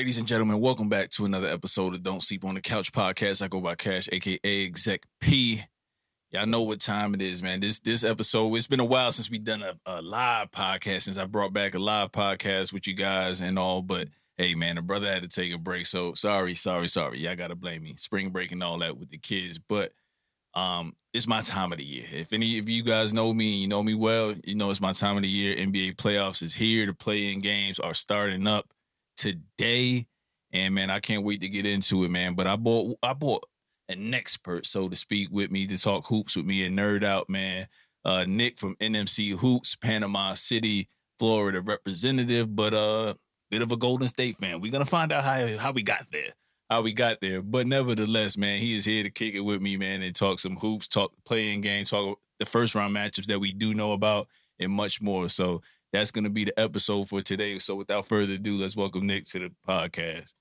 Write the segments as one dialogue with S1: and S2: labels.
S1: Ladies and gentlemen, welcome back to another episode of Don't Sleep on the Couch podcast. I go by Cash, aka Exec P. Y'all know what time it is, man. This this episode, it's been a while since we've done a, a live podcast, since I brought back a live podcast with you guys and all. But hey, man, the brother had to take a break. So sorry, sorry, sorry. Y'all gotta blame me. Spring break and all that with the kids. But um, it's my time of the year. If any of you guys know me, you know me well, you know it's my time of the year. NBA playoffs is here. The play-in games are starting up today. And man, I can't wait to get into it, man. But I bought I bought an expert, so to speak, with me to talk hoops with me and nerd out, man. Uh, Nick from NMC Hoops, Panama City, Florida representative, but uh, bit of a Golden State fan. We're gonna find out how how we got there, how we got there. But nevertheless, man, he is here to kick it with me, man, and talk some hoops, talk playing games, talk the first round matchups that we do know about, and much more. So that's gonna be the episode for today. So without further ado, let's welcome Nick to the podcast.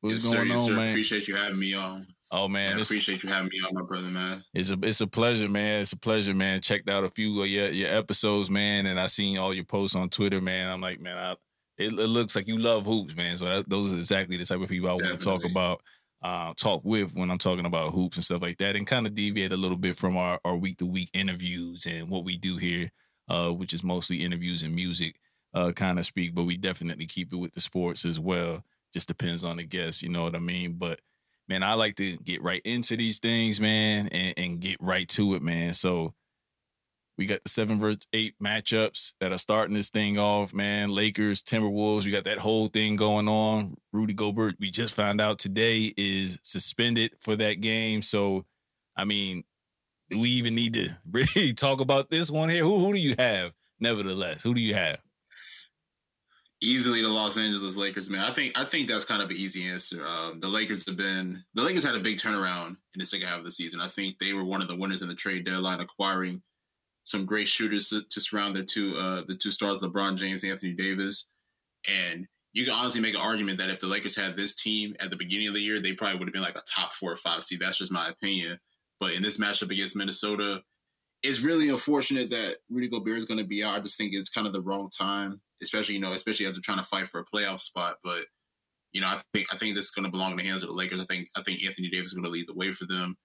S2: What's yes, going sir, yes, on, sir. man? Appreciate you having me on.
S1: Oh man,
S2: I appreciate you having me on, my brother, man.
S1: It's a it's a pleasure, man. It's a pleasure, man. Checked out a few of your your episodes, man, and I seen all your posts on Twitter, man. I'm like, man, I, it, it looks like you love hoops, man. So that, those are exactly the type of people I want to talk about, uh, talk with when I'm talking about hoops and stuff like that, and kind of deviate a little bit from our our week to week interviews and what we do here, uh, which is mostly interviews and music, uh, kind of speak, but we definitely keep it with the sports as well. Just depends on the guest, you know what I mean? But man, I like to get right into these things, man, and, and get right to it, man. So we got the seven versus eight matchups that are starting this thing off, man. Lakers, Timberwolves, we got that whole thing going on. Rudy Gobert, we just found out today is suspended for that game. So, I mean, do we even need to really talk about this one here? Who who do you have? Nevertheless, who do you have?
S2: easily the Los Angeles Lakers, man. I think I think that's kind of an easy answer. Um, the Lakers have been the Lakers had a big turnaround in the second half of the season. I think they were one of the winners in the trade deadline, acquiring some great shooters to, to surround their two uh, the two stars, LeBron James, Anthony Davis, and you can honestly make an argument that if the Lakers had this team at the beginning of the year, they probably would have been like a top four or five seed. That's just my opinion. But in this matchup against Minnesota, it's really unfortunate that Rudy Gobert is going to be out. I just think it's kind of the wrong time, especially you know, especially as they're trying to fight for a playoff spot. But you know, I think I think this is going to belong in the hands of the Lakers. I think I think Anthony Davis is going to lead the way for them,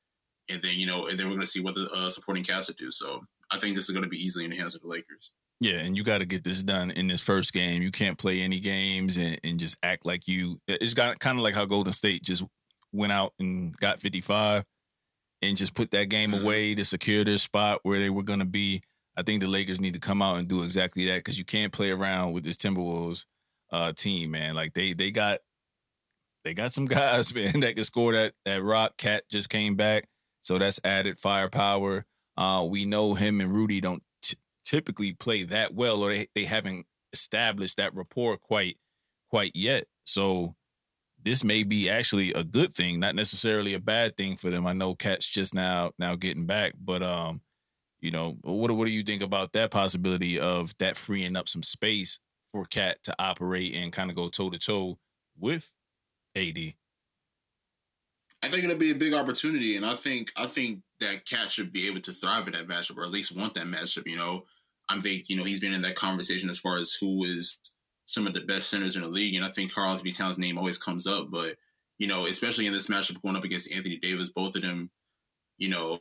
S2: and then you know, and then we're going to see what the uh, supporting cast will do. So I think this is going to be easily in the hands of the Lakers.
S1: Yeah, and you got to get this done in this first game. You can't play any games and, and just act like you. It's got kind of like how Golden State just went out and got 55 and just put that game mm-hmm. away to secure their spot where they were going to be. I think the Lakers need to come out and do exactly that because you can't play around with this Timberwolves uh, team, man. Like they they got they got some guys, man, that can score that that rock. KAT just came back, so that's added firepower. Uh, we know him and Rudy don't t- typically play that well, or they, they haven't established that rapport quite quite yet. So this may be actually a good thing, not necessarily a bad thing for them. I know KAT's just now now getting back, but um, you know, what what do you think about that possibility of that freeing up some space for KAT to operate and kind of go toe to toe with AD?
S2: I think it'll be a big opportunity, and I think I think that KAT should be able to thrive in that matchup, or at least want that matchup. You know, I think you know he's been in that conversation as far as who is some of the best centers in the league, and I think Karl Anthony Towns' name always comes up. But you know, especially in this matchup going up against Anthony Davis, both of them, you know,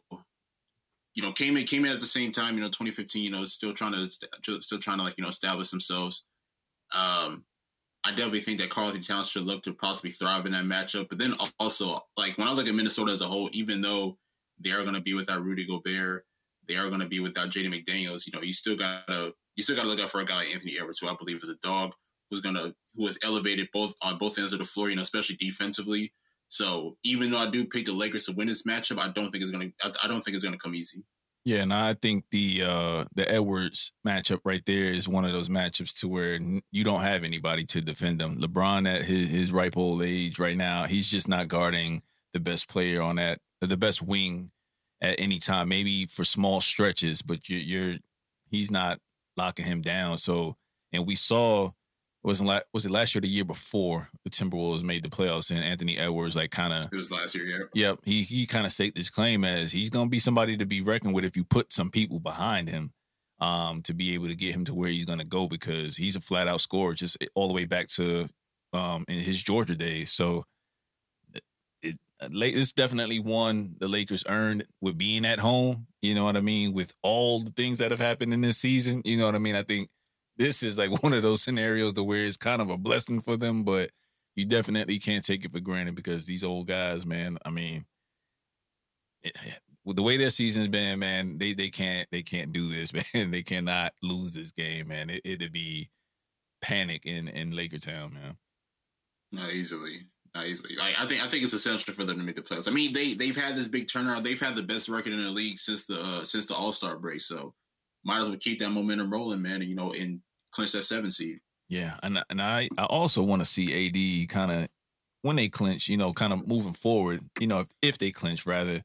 S2: you know, came in came in at the same time. You know, 2015. You know, still trying to still trying to like you know establish themselves. Um, I definitely think that Karl Anthony Towns should look to possibly thrive in that matchup. But then also, like when I look at Minnesota as a whole, even though they are going to be without Rudy Gobert, they are going to be without Jaden McDaniels. You know, you still gotta you still got to look out for a guy like Anthony Edwards, who I believe is a dog, who's gonna who has elevated both on both ends of the floor, you know, especially defensively. So even though I do pick the Lakers to win this matchup, I don't think it's gonna I, I don't think it's gonna come easy.
S1: Yeah, and I think the uh the Edwards matchup right there is one of those matchups to where you don't have anybody to defend him. LeBron at his his ripe old age right now, he's just not guarding the best player on that the best wing at any time. Maybe for small stretches, but you're, you're he's not locking him down. So, and we saw wasn't la- was it last year, the year before the Timberwolves made the playoffs, and Anthony Edwards like kind of
S2: it was last year, yeah.
S1: Yep, he he kind of staked this claim as he's gonna be somebody to be reckoned with if you put some people behind him, um, to be able to get him to where he's gonna go because he's a flat out scorer, just all the way back to um, in his Georgia days. So it's definitely one the Lakers earned with being at home. You know what I mean? With all the things that have happened in this season, you know what I mean? I think this is like one of those scenarios to where it's kind of a blessing for them, but you definitely can't take it for granted because these old guys, man. I mean, it, with the way their season's been, man, they they can't they can't do this, man. They cannot lose this game, man. It, it'd be panic in in Laker Town, man.
S2: Not easily, Like, I think I think it's essential for them to make the playoffs. I mean, they they've had this big turnaround. They've had the best record in the league since the uh, since the All Star break. So might as well keep that momentum rolling, man. You know, and clinch that seven seed.
S1: Yeah, and and I I also want to see AD kind of when they clinch, you know, kind of moving forward. You know, if, if they clinch, rather,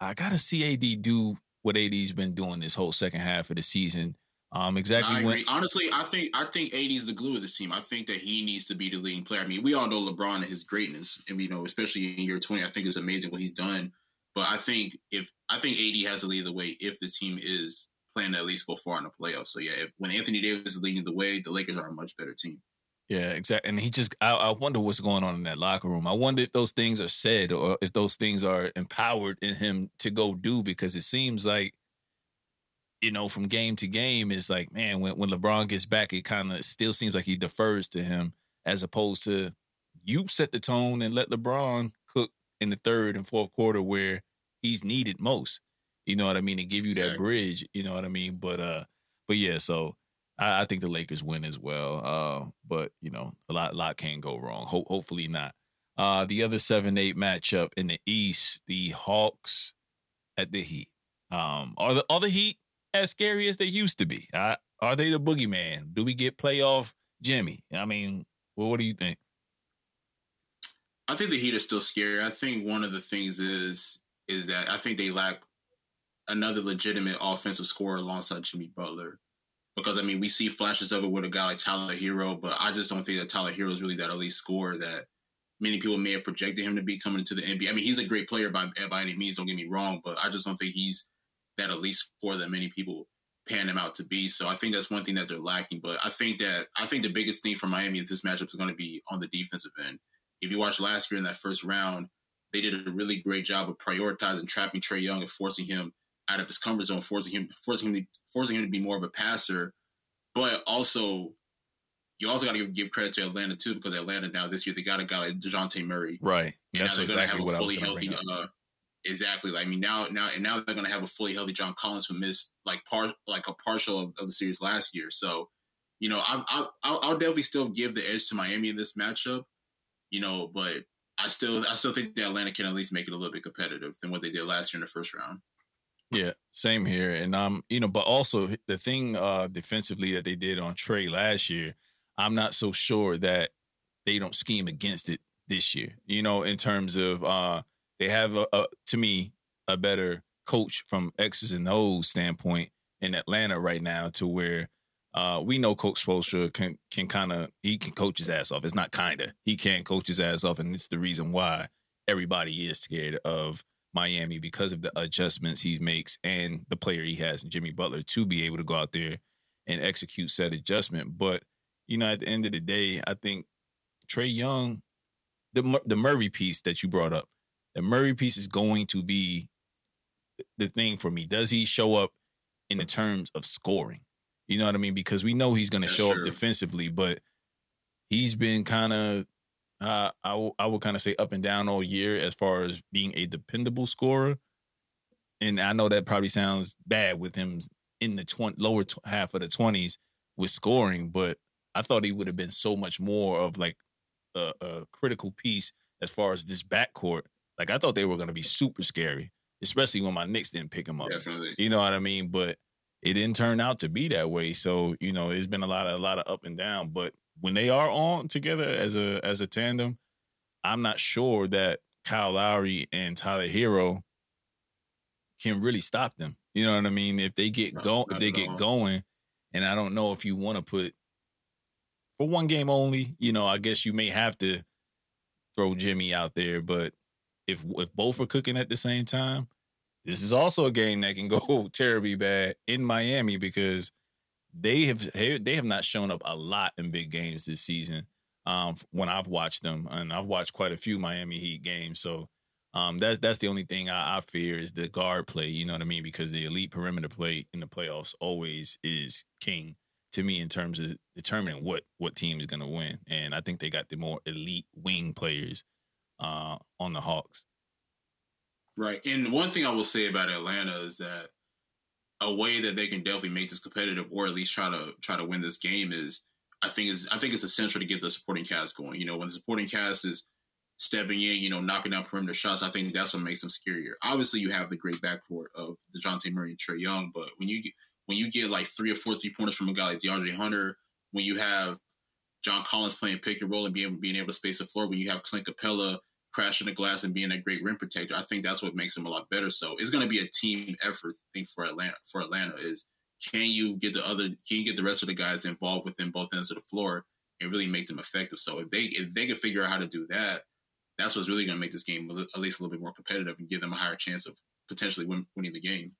S1: I gotta see AD do what AD's been doing this whole second half of the season. Um, exactly.
S2: I when- Honestly, I think I think AD is the glue of this team. I think that he needs to be the leading player. I mean, we all know LeBron and his greatness, and you know, especially in year twenty, I think it's amazing what he's done. But I think if I think AD has to lead the way if the team is plan to at least go far in the playoffs. So yeah, if, when Anthony Davis is leading the way, the Lakers are a much better team.
S1: Yeah, exactly. And he just, I, I, wonder what's going on in that locker room. I wonder if those things are said or if those things are empowered in him to go do because it seems like, you know, from game to game, it's like, man, when, when LeBron gets back, it kind of still seems like he defers to him as opposed to you set the tone and let LeBron cook in the third and fourth quarter where he's needed most. You know what I mean? To give you that exactly. bridge. You know what I mean? But uh, but yeah. So I, I think the Lakers win as well. Uh, but you know, a lot a lot can go wrong. Ho- hopefully not. Uh, the other seven eight matchup in the East, the Hawks at the Heat. Um, are the are the Heat as scary as they used to be? Are they the boogeyman? Do we get playoff Jimmy? I mean, well, what do you think?
S2: I think the Heat are still scary. I think one of the things is is that I think they lack another legitimate offensive scorer alongside Jimmy Butler. Because I mean, we see flashes of it with a guy like Tyler Herro, but I just don't think that Tyler Herro is really that elite scorer that many people may have projected him to be coming into the NBA. I mean, he's a great player by by any means. Don't get me wrong, but I just don't think he's that at least for that many people pan him out to be. So I think that's one thing that they're lacking. But I think that I think the biggest thing for Miami is this matchup is going to be on the defensive end. If you watch last year in that first round, they did a really great job of prioritizing trapping Trae Young and forcing him out of his comfort zone, forcing him forcing him to, forcing him to be more of a passer. But also, you also got to give credit to Atlanta too, because Atlanta now this year they got a guy like Dejounte Murray,
S1: right?
S2: And That's now they're exactly going to have a fully healthy. Uh, exactly. Like, I mean, now now and now they're going to have a fully healthy John Collins who missed like part like a partial of, of the series last year. So, you know, I, I I'll, I'll definitely still give the edge to Miami in this matchup. You know, but I still I still think that Atlanta can at least make it a little bit competitive than what they did last year in the first round.
S1: Yeah, same here. And um, you know, but also the thing uh defensively that they did on Trae last year, I'm not so sure that they don't scheme against it this year. You know, in terms of uh they have a, a to me a better coach from X's and O's standpoint in Atlanta right now to where uh, we know Coach Spoelstra can can kind of he can coach his ass off. It's not kinda he can coach his ass off, and it's the reason why everybody is scared of Miami because of the adjustments he makes and the player he has, Jimmy Butler, to be able to go out there and execute said adjustment. But you know, at the end of the day, I think Trae Young, the the Murray piece that you brought up, the Murray piece is going to be the thing for me. Does he show up in the terms of scoring? You know what I mean? Because we know he's going to show up defensively, but he's been kind of uh, I, w- I would kind of say up and down all year as far as being a dependable scorer. And I know that probably sounds bad with him in the 20, lower t- half of the 20s with scoring, but I thought he would have been so much more of like a, a critical piece as far as this backcourt. Like I thought they were going to be super scary, especially when my Knicks didn't pick him up.
S2: Definitely.
S1: You know what I mean? But it didn't turn out to be that way. So, you know, it's been a lot of a lot of up and down. But when they are on together as a as a tandem, I'm not sure that Kyle Lowry and Tyler Herro can really stop them. You know what I mean? If they get going, if they get going, and I don't know if you want to put for one game only. You know, I guess you may have to throw Jimmy out there, but if if both are cooking at the same time, this is also a game that can go terribly bad in Miami because they have they have not shown up a lot in big games this season. um, when I've watched them, and I've watched quite a few Miami Heat games. So um, that's that's the only thing I, I, fear is the guard play. You know what I mean? Because the elite perimeter play in the playoffs always is king to me in terms of determining what what team is going to win. And I think they got the more elite wing players uh, on the Hawks.
S2: Right. And one thing I will say about Atlanta is that a way that they can definitely make this competitive or at least try to try to win this game is I think is I think it's essential to get the supporting cast going. You know, when the supporting cast is stepping in, you know, knocking down perimeter shots, I think that's what makes them scarier. Obviously, you have the great backcourt of Dejounte Murray and Trae Young, but when you when you get like three or four three pointers from a guy like DeAndre Hunter, when you have John Collins playing pick and roll and being being able to space the floor, when you have Clint Capela crashing the glass and being a great rim protector, I think that's what makes him a lot better. So it's going to be a team effort thing for Atlanta. For Atlanta is can you get the other can you get the rest of the guys involved within both ends of the floor and really make them effective? So if they if they can figure out how to do that, that's what's really going to make this game at least a little bit more competitive and give them a higher chance of potentially win, winning the game.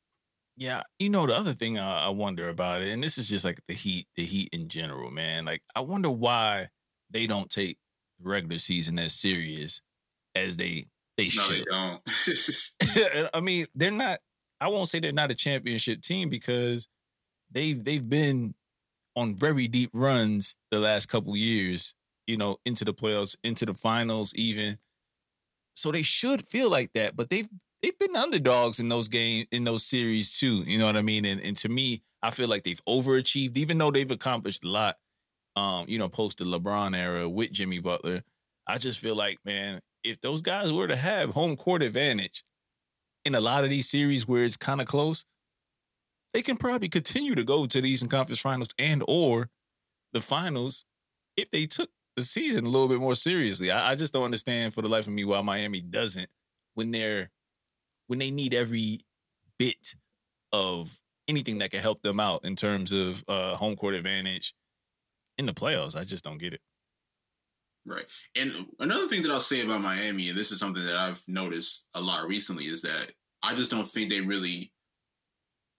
S1: Yeah, you know the other thing I wonder about it, and this is just like the Heat, the Heat in general, man. Like I wonder why they don't take the regular season as serious as they they no, should. They don't. I mean, they're not. I won't say they're not a championship team because they've they've been on very deep runs the last couple years. You know, into the playoffs, into the finals, even. So they should feel like that, but they've they've been underdogs in those games in those series too. You know what I mean? And and to me, I feel like they've overachieved, even though they've accomplished a lot. Um, you know, post the LeBron era with Jimmy Butler. I just feel like, man, if those guys were to have home court advantage in a lot of these series where it's kind of close, they can probably continue to go to the Eastern Conference Finals and or the finals if they took the season a little bit more seriously. I, I just don't understand for the life of me why Miami doesn't when they're when they need every bit of anything that can help them out in terms of uh, home court advantage in the playoffs. I just don't get it.
S2: Right. And another thing that I'll say about Miami, and this is something that I've noticed a lot recently, is that I just don't think they really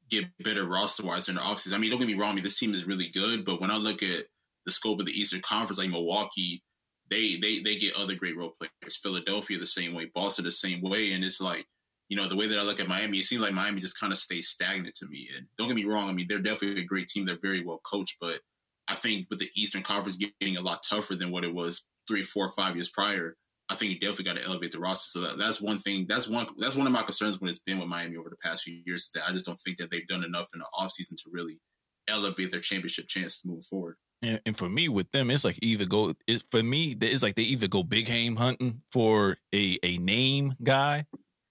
S2: get better roster wise in the offseason. I mean, don't get me wrong, I mean, this team is really good, but when I look at the scope of the Eastern Conference, like Milwaukee, they they they get other great role players. Philadelphia the same way, Boston the same way, and it's like you know, the way that I look at Miami, it seems like Miami just kind of stays stagnant to me. And don't get me wrong, I mean, they're definitely a great team. They're very well coached, but I think with the Eastern Conference getting a lot tougher than what it was three, four, five years prior, I think you definitely got to elevate the roster. So that, that's one thing. That's one. That's one of my concerns when it's been with Miami over the past few years. That I just don't think that they've done enough in the offseason to really elevate their championship chances moving forward.
S1: And, and, for me, with them, it's like either go. It's for me, it's like they either go big game hunting for a a name guy,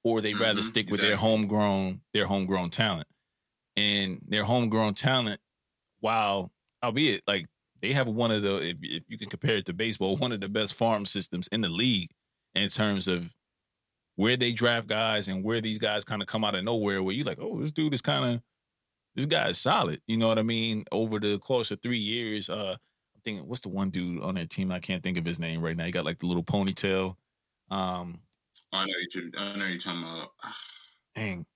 S1: or they'd rather mm-hmm, stick with their homegrown their homegrown talent. And their homegrown talent, while albeit like they have one of the if, if you can compare it to baseball, one of the best farm systems in the league in terms of where they draft guys and where these guys kind of come out of nowhere where you're like, oh, this dude is kind of this guy is solid. You know what I mean? Over the course of three years, uh I'm thinking what's the one dude on their team? I can't think of his name right now. He got like the little ponytail. Um
S2: I know you. I know you're talking about. Ah.
S1: Dang.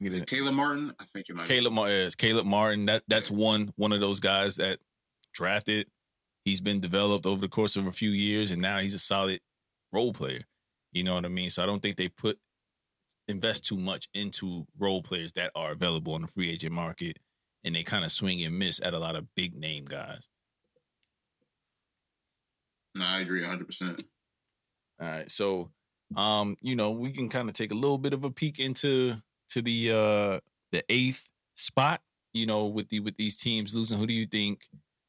S2: Is it Caleb Martin? I think it might.
S1: Caleb Martin. Caleb Martin. That that's yeah. one one of those guys that drafted. He's been developed over the course of a few years, and now he's a solid role player. You know what I mean? So I don't think they put invest too much into role players that are available on the free agent market, and they kind of swing and miss at a lot of big name guys.
S2: No, I agree 100. percent
S1: All right, so um, you know, we can kind of take a little bit of a peek into to the uh the eighth spot. You know, with the with these teams losing, who do you think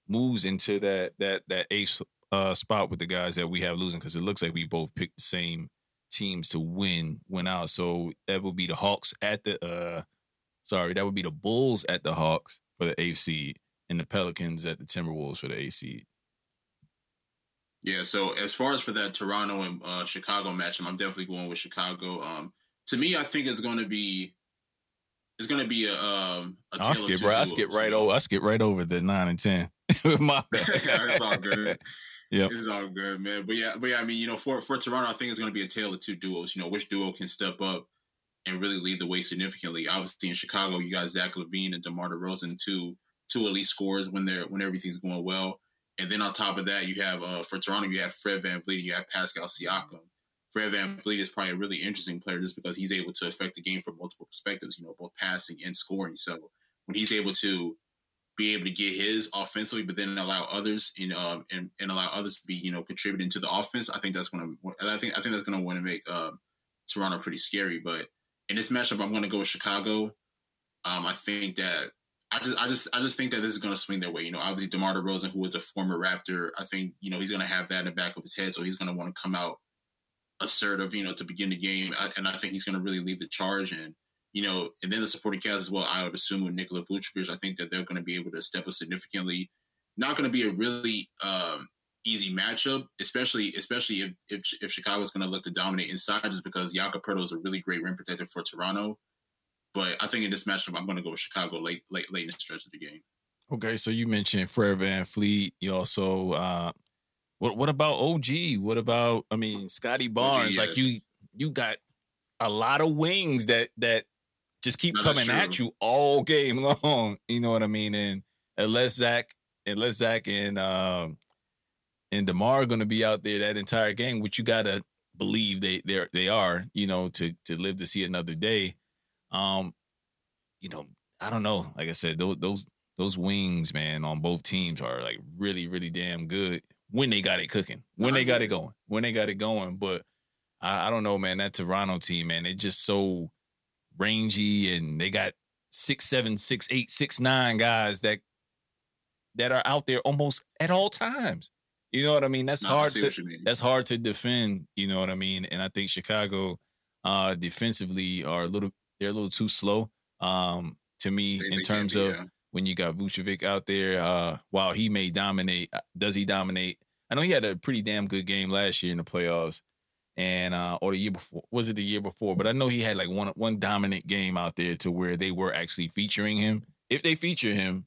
S1: moves into that that that eighth uh spot with the guys that we have losing? Because it looks like we both picked the same teams to win win out. So that would be the Hawks at the uh sorry, that would be the Bulls at the Hawks for the eighth seed and the Pelicans at the Timberwolves for the eighth seed.
S2: Yeah, so as far as for that Toronto and uh, Chicago matchup, I'm definitely going with Chicago. Um, to me, I think it's going to be it's going to be a. Um, a
S1: I'll skip right. I skip right over. I skip right over the nine and ten. My
S2: it's all good. Yeah, it's all good, man. But yeah, but yeah, I mean, you know, for for Toronto, I think it's going to be a tale of two duos. You know, which duo can step up and really lead the way significantly. Obviously, in Chicago, you got Zach LaVine and DeMar DeRozan, two two elite scores when they're when everything's going well. And then on top of that, you have uh, for Toronto, you have Fred VanVleet, you have Pascal Siakam. Fred VanVleet is probably a really interesting player just because he's able to affect the game from multiple perspectives, you know, both passing and scoring. So when he's able to be able to get his offensively, but then allow others, know, um, and, and allow others to be, you know, contributing to the offense, I think that's to, I think, I think that's to want to make uh, Toronto pretty scary. But in this matchup, I'm to go with Chicago. Um, I think that I just, I just, I just think that this is going to swing their way. You know, obviously DeMar DeRozan, who was a former Raptor, I think you know he's going to have that in the back of his head, so he's going to want to come out assertive, you know, to begin the game, and I think he's going to really lead the charge. And you know, and then the supporting cast as well. I would assume with Nikola Vucevic, I think that they're going to be able to step up significantly. Not going to be a really um, easy matchup, especially especially if if, if Chicago's going to look to dominate inside, just because Jakob Poeltl is a really great rim protector for Toronto. But I think in this matchup, I'm going to go with Chicago late, late, late in the stretch of the game.
S1: Okay, so you mentioned Fred VanVleet. You also, uh, what what about OG? What about I mean Scottie Barnes? OG, yes. Like you, you got a lot of wings that that just keep no, coming at you all game long. You know what I mean? And unless Zach, unless Zach and um and Demar are going to be out there that entire game, which you gotta believe they they they are. You know, to to live to see another day. Um, you know, I don't know. Like I said, those those those wings, man, on both teams are like really, really damn good when they got it cooking, when they got it going, when they got it going. But I, I don't know, man. That Toronto team, man, they just so rangy, and they got six, seven, six, eight, six, nine guys that that are out there almost at all times. You know what I mean? That's no, hard. To, that's hard to defend. You know what I mean? And I think Chicago, uh, defensively, are a little they're a little too slow um, to me they, in terms be, of yeah. when you got Vucevic out there. Uh, while he may dominate, uh, does he dominate? I know he had a pretty damn good game last year in the playoffs, and uh, or the year before was it the year before? But I know he had like one one dominant game out there to where they were actually featuring him. If they feature him,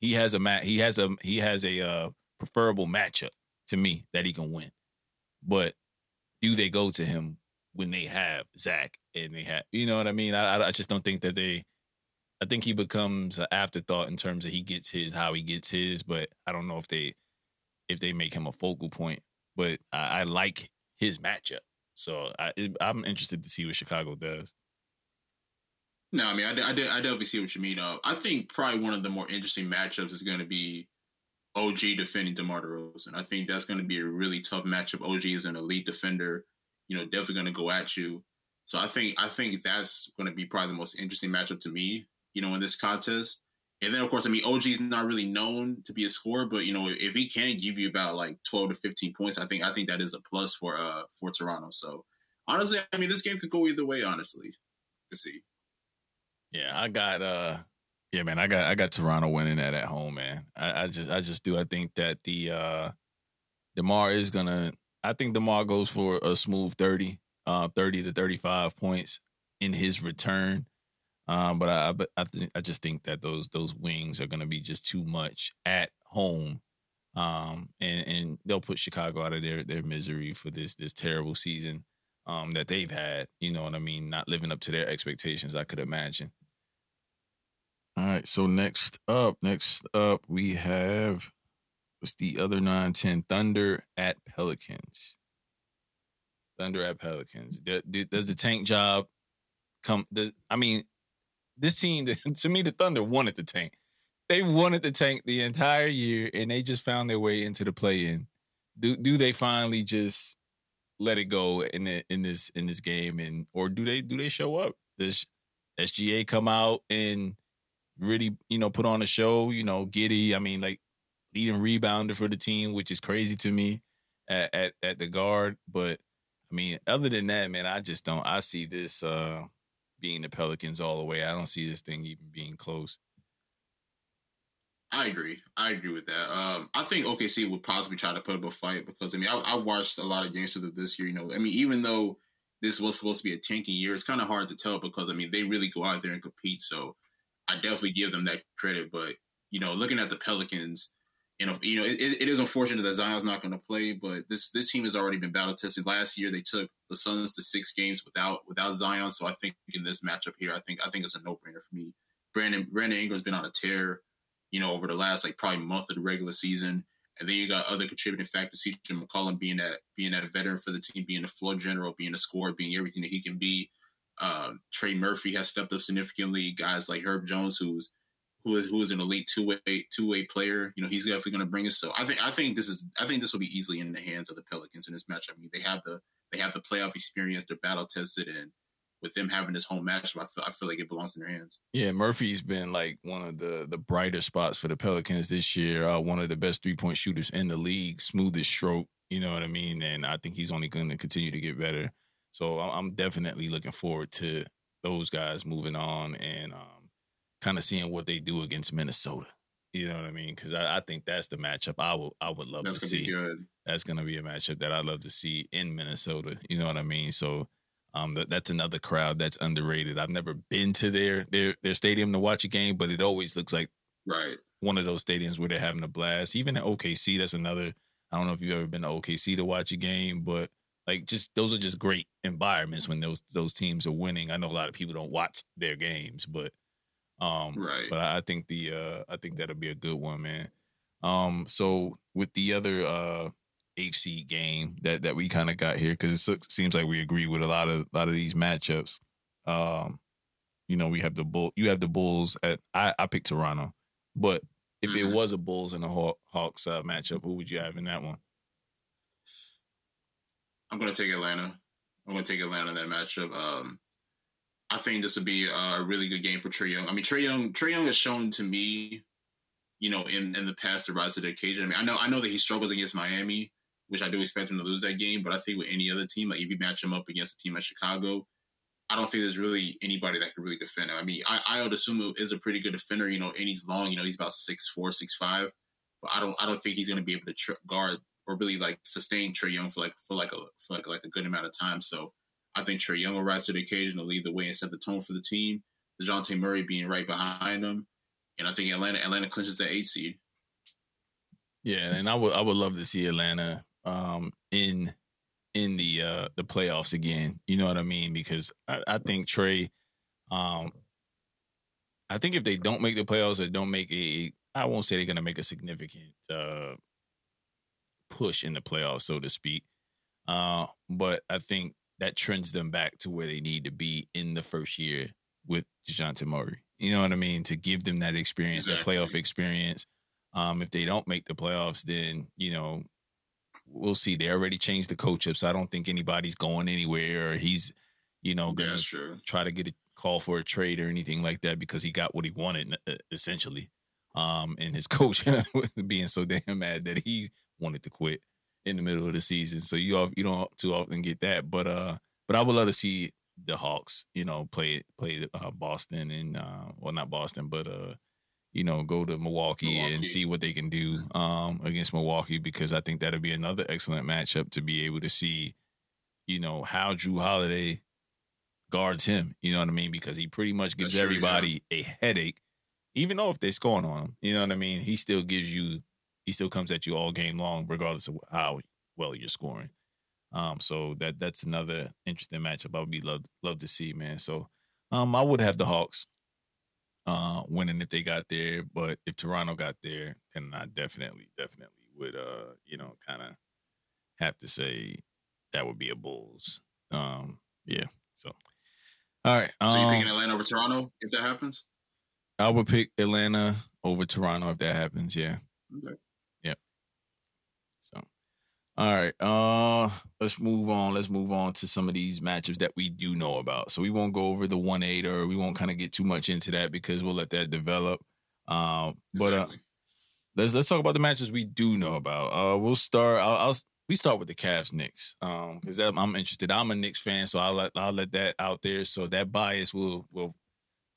S1: he has a mat. He has a he has a uh, preferable matchup to me that he can win. But do they go to him when they have Zach and they have, you know what I mean? I, I just don't think that they. I think he becomes an afterthought in terms of he gets his, how he gets his, but I don't know if they if they make him a focal point. But I, I like his matchup, so I, I'm interested to see what Chicago does.
S2: No, I mean, I, I, I definitely see what you mean. Uh, I think probably one of the more interesting matchups is going to be OG defending DeMar DeRozan. I think that's going to be a really tough matchup. OG is an elite defender you know, definitely going to go at you. So I think I think that's going to be probably the most interesting matchup to me, you know, in this contest. And then of course, I mean, OG is not really known to be a scorer, but you know, if he can give you about like twelve to fifteen points, I think I think that is a plus for uh for Toronto. So honestly, I mean, this game could go either way. Honestly, to see.
S1: Yeah, I got uh yeah, man, I got I got Toronto winning that at home, man. I, I just I just do. I think that the uh Demar is gonna I think DeMar goes for a smooth 30, uh, 30 to 35 points in his return. Um, but I, but I, th- I just think that those those wings are going to be just too much at home, um, and and they'll put Chicago out of their their misery for this this terrible season um, that they've had. You know what I mean? Not living up to their expectations. I could imagine. All right. So next up, next up, we have What's the other 910? Thunder at Pelicans. Thunder at Pelicans. Does the tank job come? Does, I mean, this team, to me, the Thunder wanted the tank. They wanted the tank the entire year, and they just found their way into the play in. Do do they finally just let it go in the, in this in this game, and or do they do they show up? Does SGA come out and really you know put on a show? You know, Giddey. I mean, like leading rebounder for the team, which is crazy to me at, at, at the guard. But I mean, other than that, man, I just don't. I see this uh, being the Pelicans all the way. I don't see this thing even being close.
S2: I agree. I agree with that. Um, I think OKC would possibly try to put up a fight because I mean I, I watched a lot of games of this year. You know, I mean even though this was supposed to be a tanking year, it's kind of hard to tell because I mean they really go out there and compete. So I definitely give them that credit. But you know, looking at the Pelicans, you know, you know, it, it is unfortunate that Zion's not going to play, but this this team has already been battle tested. Last year, they took the Suns to six games without without Zion. So I think in this matchup here, I think I think it's a no brainer for me. Brandon Brandon Ingram's been on a tear, you know, over the last like probably month of the regular season. And then you got other contributing factors, CJ McCollum being that being that veteran for the team, being the floor general, being a scorer, being everything that he can be. Um, Trey Murphy has stepped up significantly. Guys like Herb Jones, who's who is who is an elite two way two way player. You know, he's definitely going to bring us. So I think I think this is I think this will be easily in the hands of the Pelicans in this matchup. I mean, they have the they have the playoff experience. They're battle tested, and with them having this home matchup, I feel I feel like it belongs in their hands.
S1: Yeah, Murphy's been like one of the the brighter spots for the Pelicans this year. Uh, one of the best three point shooters in the league, smoothest stroke. You know what I mean? And I think he's only going to continue to get better. So I'm definitely looking forward to those guys moving on and um, kind of seeing what they do against Minnesota. You know what I mean? Because I, I, think that's the matchup I would I would love
S2: that's
S1: to see.
S2: Good.
S1: That's going to be a matchup that I'd love to see in Minnesota. You know what I mean? So um, that, that's another crowd that's underrated. I've never been to their their their stadium to watch a game, but it always looks like
S2: right
S1: one of those stadiums where they're having a blast. Even at OKC, that's another. I don't know if you've ever been to OKC to watch a game, but like just those are just great environments when those those teams are winning. I know a lot of people don't watch their games, but um,
S2: right.
S1: But I, think the uh, I think that'll be a good one, man. Um, so with the other uh HC game that that we kind of got here because it seems like we agree with a lot of a lot of these matchups. Um, you know, we have the bull. You have the Bulls at. I I picked Toronto, but if it mm-hmm. was a Bulls and a Haw- Hawks uh, matchup, who would you have in that one?
S2: I'm going to take Atlanta. I'm going to take Atlanta in that matchup. Um, I think this would be a really good game for Trae Young. I mean, Trae Young, Trae Young has shown to me, you know, in, in the past to rise to the occasion. I mean, I know I know that he struggles against Miami, which I do expect him to lose that game. But I think with any other team, like if you match him up against a team like Chicago, I don't think there's really anybody that could really defend him. I mean, I, Ayo Dosunmu is a pretty good defender, you know, and he's long. You know, he's about six four, six five. But I don't, I don't think he's going to be able to guard or really like sustain Trae Young for like for like a for like like a good amount of time. So I think Trae Young will rise to the occasion to lead the way and set the tone for the team. Dejounte Murray being right behind him, and I think Atlanta Atlanta clinches the eight seed.
S1: Yeah, and I would I would love to see Atlanta um, in in the uh, the playoffs again. You know what I mean? Because I, I think Trae um, I think if they don't make the playoffs or don't make a, I won't say they're going to make a significant uh, push in the playoffs, so to speak. Uh, but I think that trends them back to where they need to be in the first year with Dejounte Murray. You know what I mean? To give them that experience, exactly. that playoff experience. Um, if they don't make the playoffs, then you know we'll see. They already changed the coach up, so I don't think anybody's going anywhere or he's, you know,
S2: gonna
S1: try to get a call for a trade or anything like that because he got what he wanted essentially. Um, and his coach being so damn mad that he wanted to quit in the middle of the season. So you all, you don't too often get that, but uh, but I would love to see the Hawks, you know, play play uh, Boston and uh, well not Boston, but uh, you know, go to Milwaukee, Milwaukee, and see what they can do um against Milwaukee because I think that'll be another excellent matchup to be able to see, you know, how Jrue Holiday guards him. You know what I mean? Because he pretty much gives That's everybody true, yeah. a headache, even though if they're scoring on him. You know what I mean? He still gives you he still comes at you all game long, regardless of how well you're scoring. Um, so that that's another interesting matchup. I would be love love to see, man. So, um, I would have the Hawks, uh, winning if they got there. But if Toronto got there, then I definitely, definitely would, uh, you know, kind of have to say that would be a Bulls. Um, yeah. So, all right.
S2: Um, so you picking um, Atlanta over Toronto if that happens?
S1: I would pick Atlanta over Toronto if that happens. Yeah.
S2: Okay.
S1: All right. Uh let's move on. Let's move on to some of these matchups that we do know about. So we won't go over the one eight or we won't kind of get too much into that because we'll let that develop. Um but uh let's let's talk about the matches we do know about. Uh we'll start I'll, I'll we start with the Cavs Knicks. Um because I'm interested. I'm a Knicks fan, so I'll let I'll let that out there. So that bias will will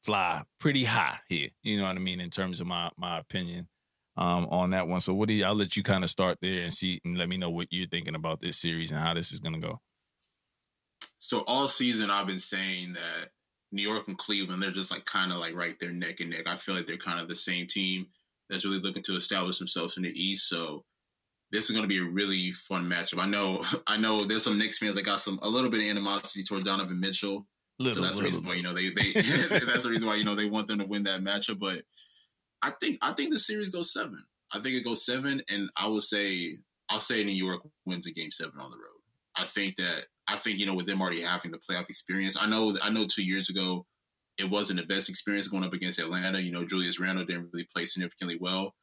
S1: fly pretty high here. You know what I mean, in terms of my my opinion um, on that one. So, what do you, I'll let you kind of start there and see and let me know what you're thinking about this series and how this is going to go.
S2: So, all season, I've been saying that New York and Cleveland, they're just like kind of like right there neck and neck. I feel like they're kind of the same team that's really looking to establish themselves in the East. So, this is going to be a really fun matchup. I know, I know. There's some Knicks fans that got some a little bit of animosity towards Donovan Mitchell. Little, so that's the reason why you know they they that's the reason why you know they want them to win that matchup. But I think I think the series goes seven. I think it goes seven, and I will say I'll say New York wins a game seven on the road. I think that I think you know with them already having the playoff experience. I know I know two years ago it wasn't the best experience going up against Atlanta. You know Julius Randle didn't really play significantly well,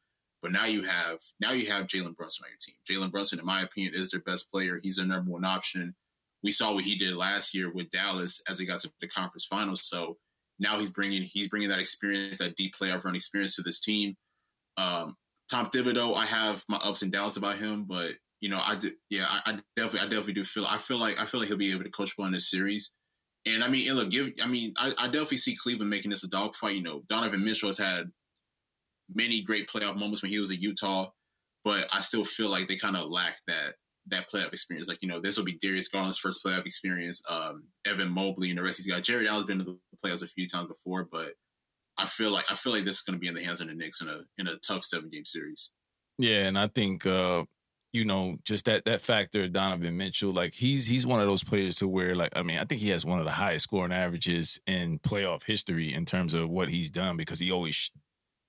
S2: but now you have now you have Jalen Brunson on your team. Jalen Brunson, in my opinion, is their best player. He's their number one option. We saw what he did last year with Dallas as they got to the conference finals. So now he's bringing he's bringing that experience, that deep playoff run experience to this team. Um, Tom Thibodeau, I have my ups and downs about him, but you know, I did, yeah, I, I, definitely, I definitely do feel, I feel like, I feel like he'll be able to coach well in this series. And I mean, and look, give, I mean, I, I definitely see Cleveland making this a dogfight. You know, Donovan Mitchell has had many great playoff moments when he was at Utah, but I still feel like they kind of lack that that playoff experience. Like, you know, this will be Darius Garland's first playoff experience. Um, Evan Mobley and the rest he's got. Jarrett Allen's been to the playoffs a few times before, but I feel like I feel like this is going to be in the hands of the Knicks in a in a tough seven game series.
S1: Yeah, and I think uh, you know just that that factor Donovan Mitchell, like he's he's one of those players to where like I mean I think he has one of the highest scoring averages in playoff history in terms of what he's done because he always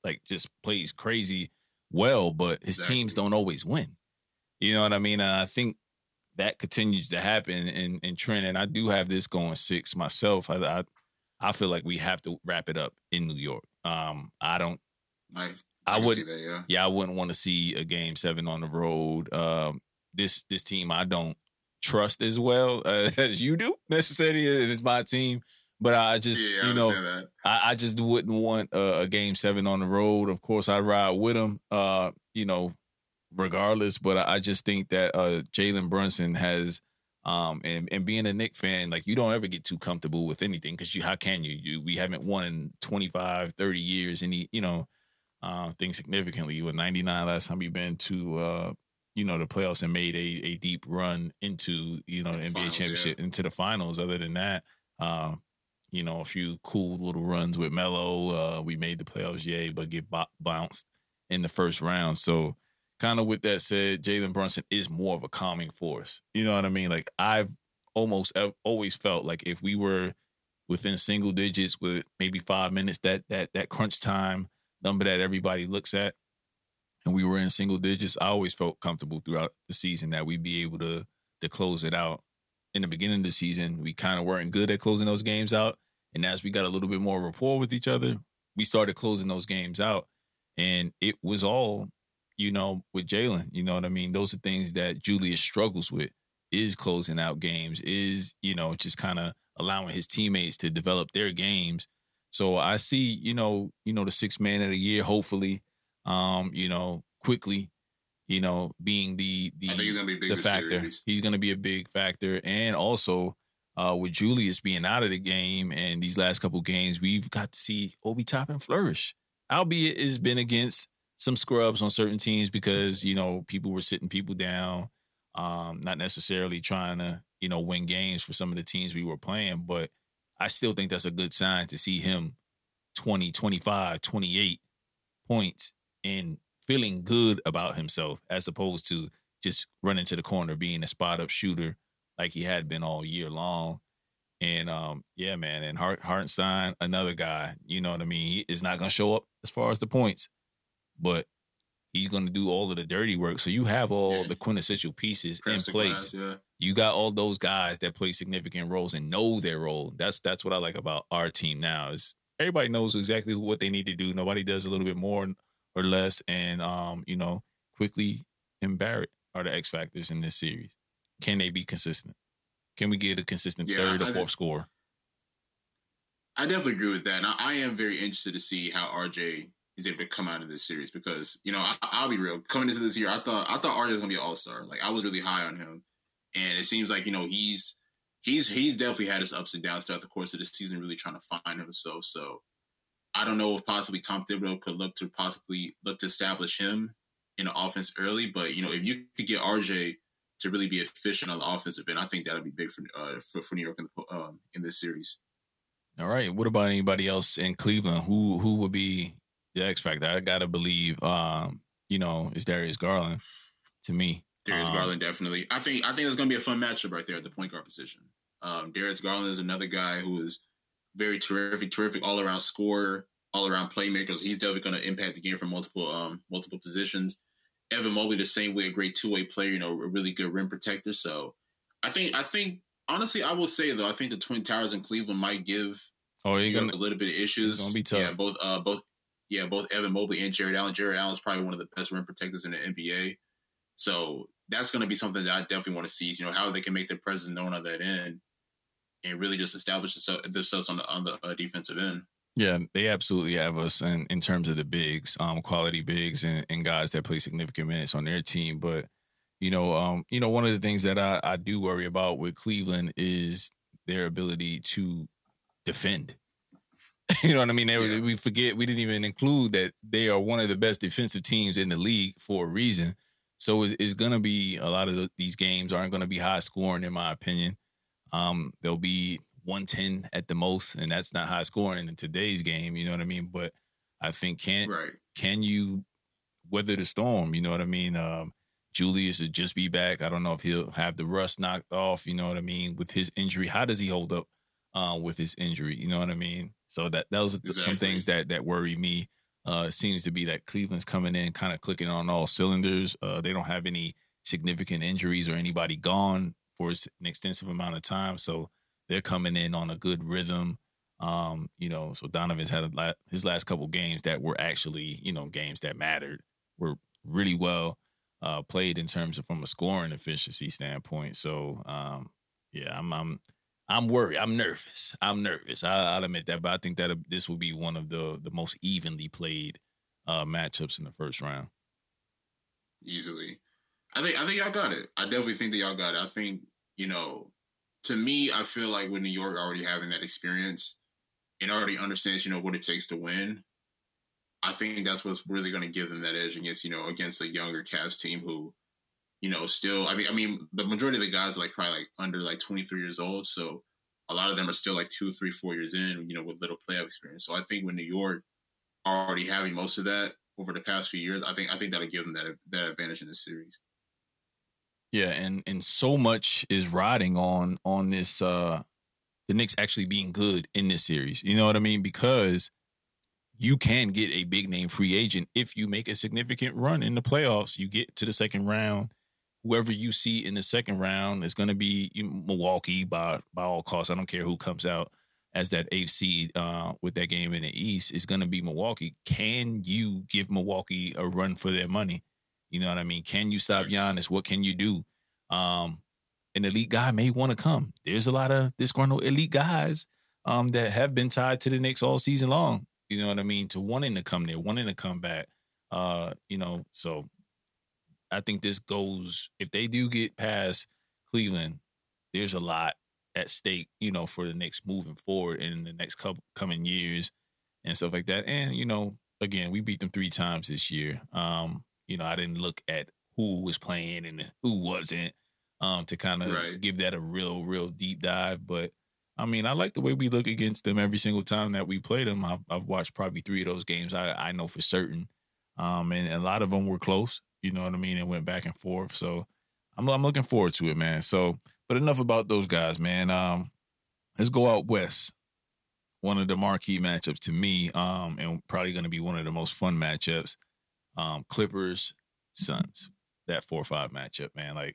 S1: like just plays crazy well, but his exactly. teams don't always win. You know what I mean? And I think that continues to happen in in trend. And I do have this going six myself. I, I I feel like we have to wrap it up in New York. Um, I don't.
S2: I, I, I would. That, yeah.
S1: yeah, I wouldn't want to see a game seven on the road. Um, this this team I don't trust as well uh, as you do necessarily. It's my team, but I just yeah, you know I, I, just wouldn't want a, a, game seven on the road. Of course, I ride with them. Uh, you know, regardless, but I, I just think that uh, Jalen Brunson has um, and and being a Knick fan, like you don't ever get too comfortable with anything because you how can you? You we haven't won in 25, 30 years any, you know, uh things significantly. With 99 last time we've been to uh, you know, the playoffs and made a, a deep run into, you know, the NBA finals, championship yeah. into the finals. Other than that, uh, you know, a few cool little runs with Melo. Uh, we made the playoffs, yay, but get b- bounced in the first round. So kind of with that said, Jalen Brunson is more of a calming force. You know what I mean? Like I've almost always felt like if we were within single digits with maybe five minutes, that that that crunch time number that everybody looks at, and we were in single digits, I always felt comfortable throughout the season that we'd be able to to close it out. In the beginning of the season, we kind of weren't good at closing those games out, and as we got a little bit more rapport with each other, we started closing those games out, and it was all you know, with Jalen. You know what I mean? Those are things that Julius struggles with is closing out games, is, you know, just kind of allowing his teammates to develop their games. So I see, you know, you know, the six man of the year, hopefully, um, you know, Quickley, you know, being the the, the factor. Series. He's gonna be a big factor. And also uh with Julius being out of the game and these last couple games, we've got to see Obi Toppin flourish. Albeit it's been against some scrubs on certain teams because you know people were sitting people down, um, not necessarily trying to you know win games for some of the teams we were playing. But I still think that's a good sign to see him 20, 25, 28 points and feeling good about himself as opposed to just running to the corner being a spot up shooter like he had been all year long. And um, yeah, man, and Hart Hartenstein, another guy, you know what I mean? He is not gonna show up as far as the points, but he's going to do all of the dirty work. So you have all yeah. the quintessential pieces in place. yeah. You got all those guys that play significant roles and know their role. That's that's what I like about our team now. Is everybody knows exactly what they need to do. Nobody does a little bit more or less. And um, you know, Quickley and Barrett are the X factors in this series. Can they be consistent? Can we get a consistent yeah, third I, or fourth I, score?
S2: I definitely agree with that. And I, I am very interested to see how RJ is able to come out of this series because you know I, will be real. Coming into this year, I thought I thought RJ was gonna be an all star. Like I was really high on him, and it seems like you know he's he's he's definitely had his ups and downs throughout the course of the season, really trying to find himself. So I don't know if possibly Tom Thibodeau could look to possibly look to establish him in the offense early, but you know if you could get RJ to really be efficient on the offensive end, I think that would be big for uh, for, for New York in, the, um, in this series.
S1: All right. What about anybody else in Cleveland? Who who would be the X Factor. I gotta believe, um, you know, it's Darius Garland to me.
S2: Darius um, Garland definitely. I think I think it's gonna be a fun matchup right there at the point guard position. Um, Darius Garland is another guy who is very terrific, terrific all around scorer. all around playmaker. He's definitely going to impact the game from multiple um multiple positions. Evan Mobley the same way, a great two way player, you know, a really good rim protector. So I think I think honestly, I will say though, I think the Twin Towers in Cleveland might give
S1: oh,
S2: you're gonna, a little bit of issues.
S1: Gonna be tough.
S2: Yeah, both uh both yeah, both Evan Mobley and Jarrett Allen. Jarrett Allen is probably one of the best rim protectors in the NBA. So that's going to be something that I definitely want to see. You know how they can make their presence known on that end, and really just establish themselves on the on the uh, defensive end.
S1: Yeah, they absolutely have us in, in terms of the bigs, um, quality bigs, and, and guys that play significant minutes on their team. But you know, um, you know, one of the things that I, I do worry about with Cleveland is their ability to defend. you know what I mean? They, yeah. We forget we didn't even include that they are one of the best defensive teams in the league for a reason. So it's, it's going to be a lot of the, these games aren't going to be high scoring, in my opinion. Um, they'll be 110 at the most, and that's not high scoring in today's game. You know what I mean? But I think can right. can you weather the storm? You know what I mean? Um, Julius will just be back. I don't know if he'll have the rust knocked off. You know what I mean? With his injury, how does he hold up uh, with his injury? You know what I mean? So that those are exactly. some things that that worry me. Uh, it seems to be that Cleveland's coming in, kind of clicking on all cylinders. Uh, they don't have any significant injuries or anybody gone for an extensive amount of time, so they're coming in on a good rhythm. Um, you know, so Donovan's had lot, his last couple games that were actually, you know, games that mattered, were really well uh, played in terms of from a scoring efficiency standpoint. So, um, yeah, I'm, I'm I'm worried. I'm nervous. I'm nervous. I, will admit that, but I think that this will be one of the the most evenly played uh, matchups in the first round.
S2: Easily, I think. I think y'all got it. I definitely think that y'all got it. I think you know. To me, I feel like with New York already having that experience and already understands, you know, what it takes to win. I think that's what's really going to give them that edge against, you know, against a younger Cavs team who you know, still, I mean, I mean, the majority of the guys like probably like under like 23 years old. So a lot of them are still like two, three, four years in, you know, with little playoff experience. So I think with New York already having most of that over the past few years, I think I think that'll give them that that advantage in this series.
S1: Yeah, and and so much is riding on on this uh the Knicks actually being good in this series. You know what I mean? Because you can get a big name free agent if you make a significant run in the playoffs. You get to the second round whoever you see in the second round is going to be Milwaukee by by all costs. I don't care who comes out as that eighth seed uh, with that game in the East is going to be Milwaukee. Can you give Milwaukee a run for their money? You know what I mean? Can you stop Giannis? What can you do? Um, an elite guy may want to come. There's a lot of disgruntled elite guys um, that have been tied to the Knicks all season long. You know what I mean? To wanting to come there, wanting to come back. Uh, you know, so I think this goes if they do get past Cleveland, there's a lot at stake, you know, for the next moving forward in the next couple coming years and stuff like that. And you know, again, we beat them three times this year. Um, you know, I didn't look at who was playing and who wasn't um to kind of right. give that a real, real deep dive. But I mean, I like the way we look against them every single time that we play them. I've, I've watched probably three of those games. I, I know for certain. Um, and a lot of them were close. You know what I mean? And went back and forth. So I'm I'm looking forward to it, man. So, but enough about those guys, man. Um, let's go out west. One of the marquee matchups to me, um, and probably going to be one of the most fun matchups. Um, Clippers, Suns, that four five matchup, man. Like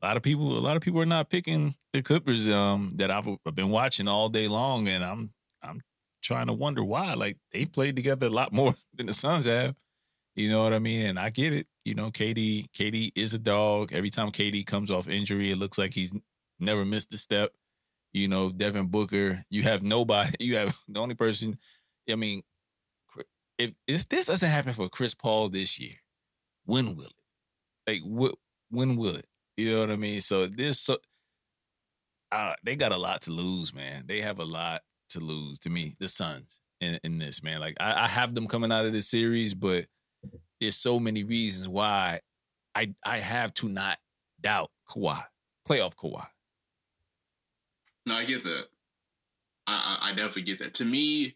S1: a lot of people, a lot of people are not picking the Clippers. Um, that I've, I've been watching all day long, and I'm I'm trying to wonder why. Like they've played together a lot more than the Suns have. You know what I mean? And I get it. You know, KD, KD is a dog. Every time KD comes off injury, it looks like he's never missed a step. You know, Devin Booker, you have nobody. You have the only person. I mean, if, if this doesn't happen for Chris Paul this year, when will it? Like? When will it? You know what I mean? So this, so uh, they got a lot to lose, man. They have a lot to lose. To me, the Suns in, in this, man. Like, I, I have them coming out of this series, but there's so many reasons why I I have to not doubt Kawhi, playoff Kawhi.
S2: No, I get that. I, I, definitely get that. To me,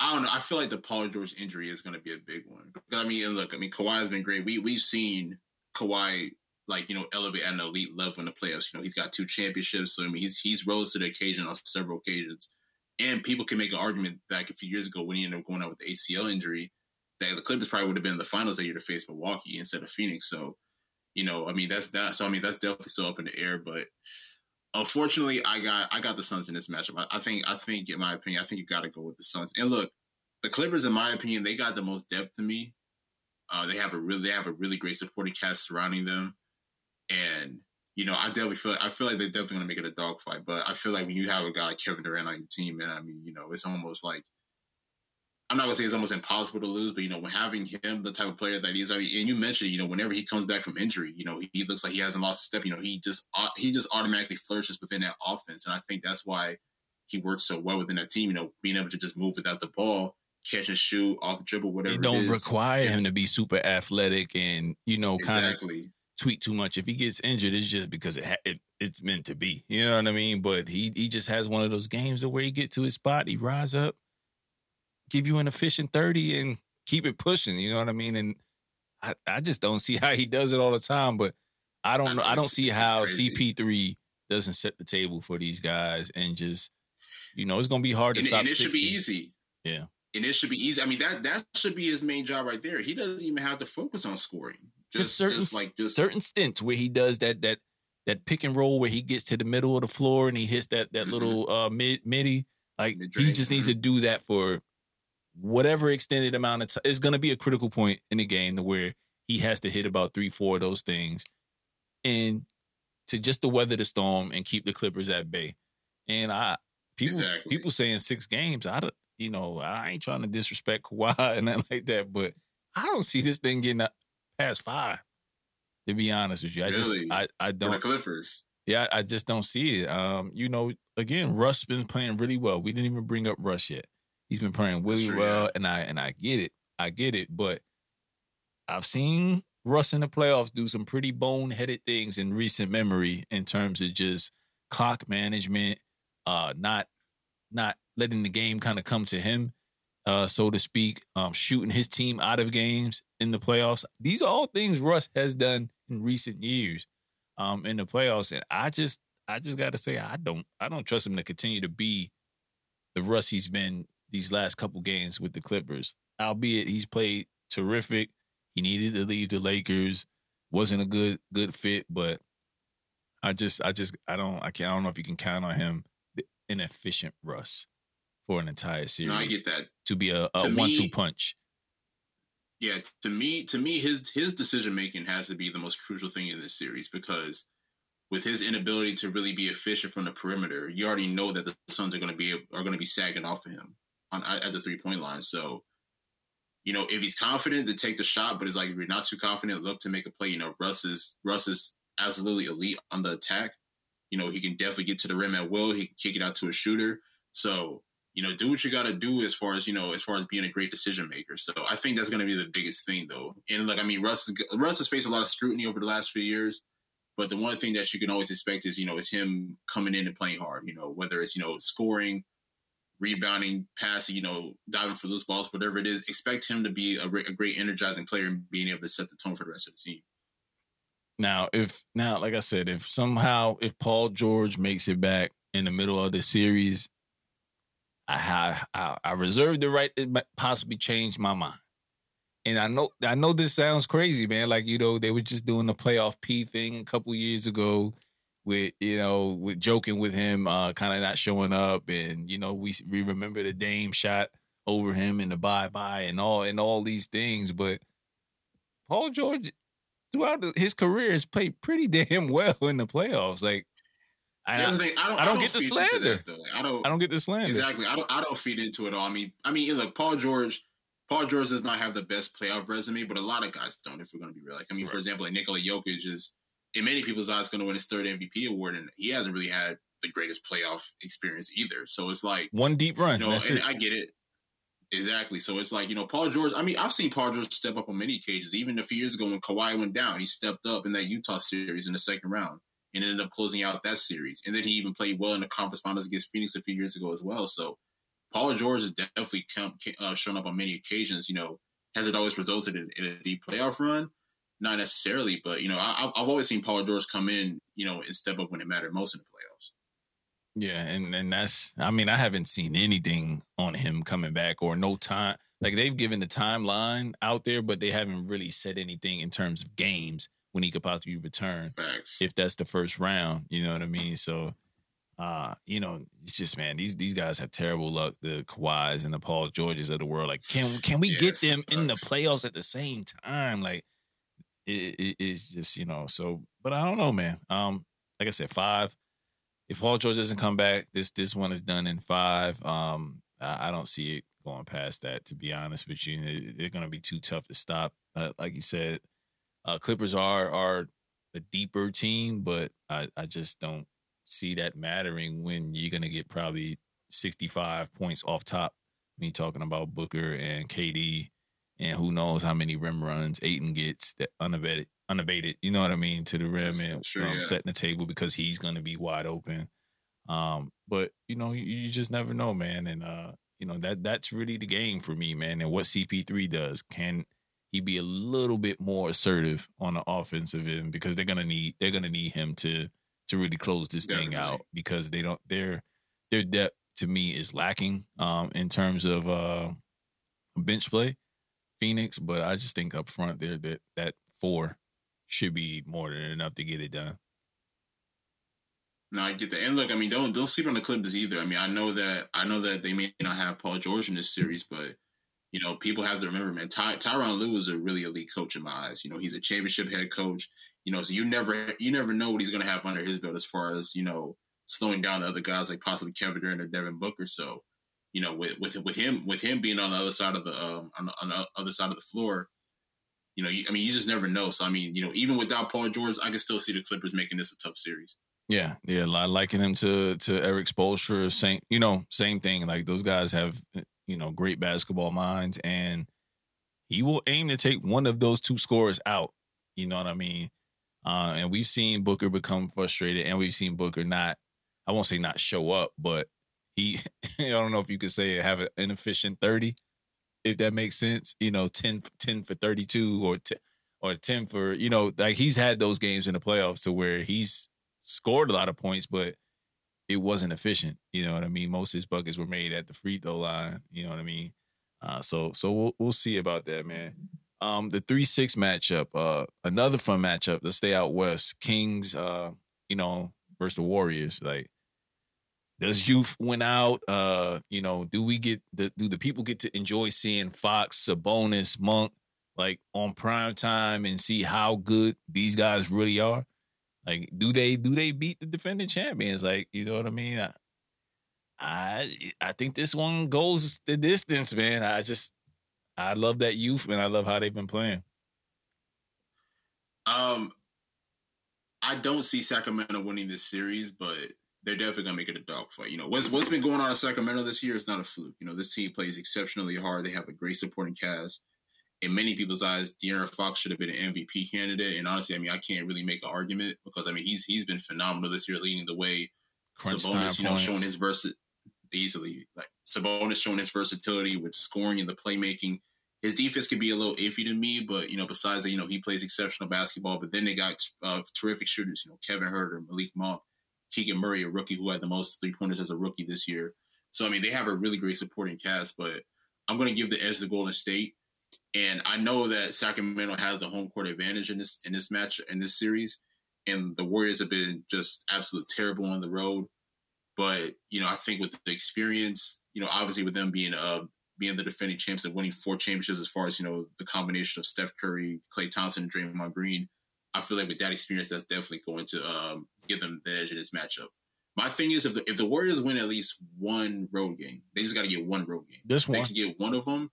S2: I don't know. I feel like the Paul George injury is going to be a big one. I mean, look, I mean, Kawhi has been great. We we've seen Kawhi like you know elevate at an elite level in the playoffs. You know, he's got two championships. So I mean, he's he's rose to the occasion on several occasions. And people can make an argument back a few years ago when he ended up going out with the ACL injury the Clippers probably would have been in the finals that year to face Milwaukee instead of Phoenix. So, you know, I mean, that's that. So, I mean, that's definitely still up in the air. But unfortunately, I got I got the Suns in this matchup. I, I think I think in my opinion, I think you got to go with the Suns. And look, the Clippers, in my opinion, they got the most depth to me. Uh, they have a really they have a really great supporting cast surrounding them, and you know I definitely feel I feel like they're definitely going to make it a dogfight. But I feel like when you have a guy like Kevin Durant on your team, and I mean, you know, it's almost like I'm not gonna say it's almost impossible to lose, but you know, when having him, the type of player that he is, I mean, and you mentioned, you know, whenever he comes back from injury, you know, he, he looks like he hasn't lost a step. You know, he just he just automatically flourishes within that offense, and I think that's why he works so well within that team. You know, being able to just move without the ball, catch and shoot off the dribble, whatever.
S1: It don't require him to be super athletic and you know kind of exactly. tweak too much. If he gets injured, it's just because it, ha- it it's meant to be. You know what I mean? But he he just has one of those games where he get to his spot, he rise up give you an efficient 30 and keep it pushing. You know what I mean? And I, I just don't see how he does it all the time. But I don't know. I don't see how CP3 doesn't set the table for these guys and just, you know, it's gonna be hard to
S2: and,
S1: stop.
S2: And it 60. should be easy.
S1: Yeah.
S2: And it should be easy. I mean, that that should be his main job right there. He doesn't even have to focus on scoring.
S1: Just, just certain just like just certain stints where he does that that that pick and roll where he gets to the middle of the floor and he hits that that mm-hmm. little uh mid midi. Like he just needs to do that for whatever extended amount of time, it's going to be a critical point in the game to where he has to hit about three, four of those things, and to just to weather the storm and keep the Clippers at bay. And I people exactly. people saying six games. I don't, you know, I ain't trying to disrespect Kawhi and that like that, but I don't see this thing getting past five. To be honest with you, I really? just I I don't
S2: For the Clippers.
S1: Yeah, I just don't see it. Um, you know, again, Russ been playing really well. We didn't even bring up Russ yet. He's been playing really sure, well, yeah. and I and I get it. I get it, but I've seen Russ in the playoffs do some pretty boneheaded things in recent memory in terms of just clock management, uh, not not letting the game kind of come to him, uh, so to speak, um, shooting his team out of games in the playoffs. These are all things Russ has done in recent years, um, in the playoffs, and I just I just got to say I don't I don't trust him to continue to be the Russ he's been these last couple games with the Clippers. Albeit he's played terrific. He needed to leave the Lakers. Wasn't a good good fit, but I just I just I don't I can't I don't know if you can count on him an efficient Russ for an entire series. No,
S2: I get that.
S1: To be a, a one two punch.
S2: Yeah, to me, to me, his his decision making has to be the most crucial thing in this series because with his inability to really be efficient from the perimeter, you already know that the Suns are going to be are going to be sagging off of him on at the three point line. So, you know, if he's confident to take the shot, but it's like if you're not too confident, look to make a play. You know, Russ is Russ is absolutely elite on the attack. You know, he can definitely get to the rim at will. He can kick it out to a shooter. So, you know, do what you got to do as far as you know, as far as being a great decision maker. So, I think that's going to be the biggest thing, though. And like, I mean, Russ Russ has faced a lot of scrutiny over the last few years. But the one thing that you can always expect is, you know, is him coming in and playing hard. You know, whether it's you know scoring, rebounding, passing, you know, diving for loose balls, whatever it is, expect him to be a, a great energizing player and being able to set the tone for the rest of the team.
S1: Now, if now, like I said, if somehow if Paul George makes it back in the middle of the series, I I, I reserve the right to possibly change my mind. And I know I know this sounds crazy, man. Like you know, they were just doing the playoff P thing a couple years ago with you know with joking with him uh kind of not showing up and you know we we remember the Dame shot over him and the bye bye and all and all these things but Paul George throughout his career has played pretty damn well in the playoffs like
S2: I, I, don't, I don't, I don't get the slander. That,
S1: I don't. I don't get the slander.
S2: Exactly. I don't. I don't feed into it all. I mean, I mean, look, Paul George. Paul George does not have the best playoff resume, but a lot of guys don't. If we're going to be real, like I mean, right. for example, like Nikola Jokic is in many people's eyes, going to win his third MVP award, and he hasn't really had the greatest playoff experience either. So it's like
S1: one deep run.
S2: You know, and it. I get it. Exactly. So it's like, you know, Paul George, I mean, I've seen Paul George step up on many occasions. Even a few years ago when Kawhi went down, he stepped up in that Utah series in the second round and ended up closing out that series. And then he even played well in the conference finals against Phoenix a few years ago as well. So Paul George has definitely come, uh, shown up on many occasions. You know, has it always resulted in, in a deep playoff run? Not necessarily, but you know, I, have always seen Paul George come in, you know, and step up when it mattered most in the playoffs.
S1: Yeah, and and that's I mean I haven't seen anything on him coming back or no time like they've given the timeline out there, but they haven't really said anything in terms of games when he could possibly return.
S2: Facts.
S1: If that's the first round, you know what I mean. So, uh, you know, it's just man, these these guys have terrible luck. The Kawhis and the Paul Georges of the world. Like, can can we get them in the playoffs at the same time? Like, it, it, it's just you know. So, but I don't know, man. Um, like I said, five. If Paul George doesn't come back, this this one is done in five. Um, I, I don't see it going past that. To be honest with you, They- they're going to be too tough to stop. Uh, like you said, uh, Clippers are are a deeper team, but I I just don't see that mattering when you're going to get probably 65 points off top. Me talking about Booker and KD, and who knows how many rim runs Ayton gets that unabated, unabated. You know what I mean to the rim
S2: Yes,
S1: and
S2: sure,
S1: um,
S2: yeah.
S1: setting the table because he's going to be wide open. Um, but you know, you, you just never know, man. And uh, you know that that's really the game for me, man. And what CP3 does can he be a little bit more assertive on the offensive end because they're gonna need they're gonna need him to to really close this thing out because they don't their their depth to me is lacking um in terms of uh bench play Phoenix, but I just think up front there that that four should be more than enough to get it done.
S2: No, I get that. And look, I mean, don't don't sleep on the Clippers either. I mean, I know that I know that they may not have Paul George in this series, but you know, people have to remember, man. Ty, Tyronn Lue is a really elite coach in my eyes. You know, he's a championship head coach. You know, so you never you never know what he's going to have under his belt as far as you know slowing down the other guys like possibly Kevin Durant or Devin Booker. So, you know, with with with him with him being on the other side of the um on, the- on the other side of the floor, you know, you, I mean, you just never know. So, I mean, you know, even without Paul George, I can still see the Clippers making this a tough series.
S1: Yeah, yeah, li- liking him to to Erik Spoelstra, same you know, same thing. Like those guys have you know great basketball minds, and he will aim to take one of those two scorers out. You know what I mean? Uh, and we've seen Booker become frustrated, and we've seen Booker not. I won't say not show up, but he. I don't know if you could say it, have an inefficient thirty, if that makes sense. You know, 10, 10 for thirty two or 10, or ten for you know, like he's had those games in the playoffs to where he's scored a lot of points, but it wasn't efficient. You know what I mean? Most of his buckets were made at the free throw line. You know what I mean? Uh, so so we'll we'll see about that, man. Um, the three six matchup, uh, another fun matchup. Let's stay out west. Kings, uh, you know, versus the Warriors. Like, does youth win out? Uh, you know, do we get the do the people get to enjoy seeing Fox, Sabonis, Monk like on prime time and see how good these guys really are? Like, do they do they beat the defending champions? Like, you know what I mean? I I, I think this one goes the distance, man. I just I love that youth and I love how they've been playing.
S2: Um, I don't see Sacramento winning this series, but they're definitely gonna make it a dogfight. You know, what's what's been going on in Sacramento this year is not a fluke. You know, this team plays exceptionally hard. They have a great supporting cast. In many people's eyes, De'Aaron Fox should have been an MVP candidate. And honestly, I mean, I can't really make an argument because I mean, he's he's been phenomenal this year, leading the way.
S1: Crunch
S2: Sabonis, you know,
S1: points.
S2: showing his versa easily like Sabonis showing his versatility with scoring and the playmaking. His defense could be a little iffy to me, but you know, besides that, you know, he plays exceptional basketball. But then they got uh, terrific shooters, you know, Kevin Huerter, Malik Monk, Keegan Murray, a rookie who had the most three pointers as a rookie this year. So I mean, they have a really great supporting cast. But I'm going to give the edge to Golden State, and I know that Sacramento has the home court advantage in this in this match in this series, and the Warriors have been just absolute terrible on the road. But you know, I think with the experience, you know, obviously with them being uh being the defending champs and winning four championships, as far as you know, the combination of Steph Curry, Klay Thompson, and Draymond Green, I feel like with that experience, that's definitely going to um, give them the edge in this matchup. My thing is, if the if the Warriors win at least one road game, they just got to get one road game.
S1: This
S2: If they can get one of them,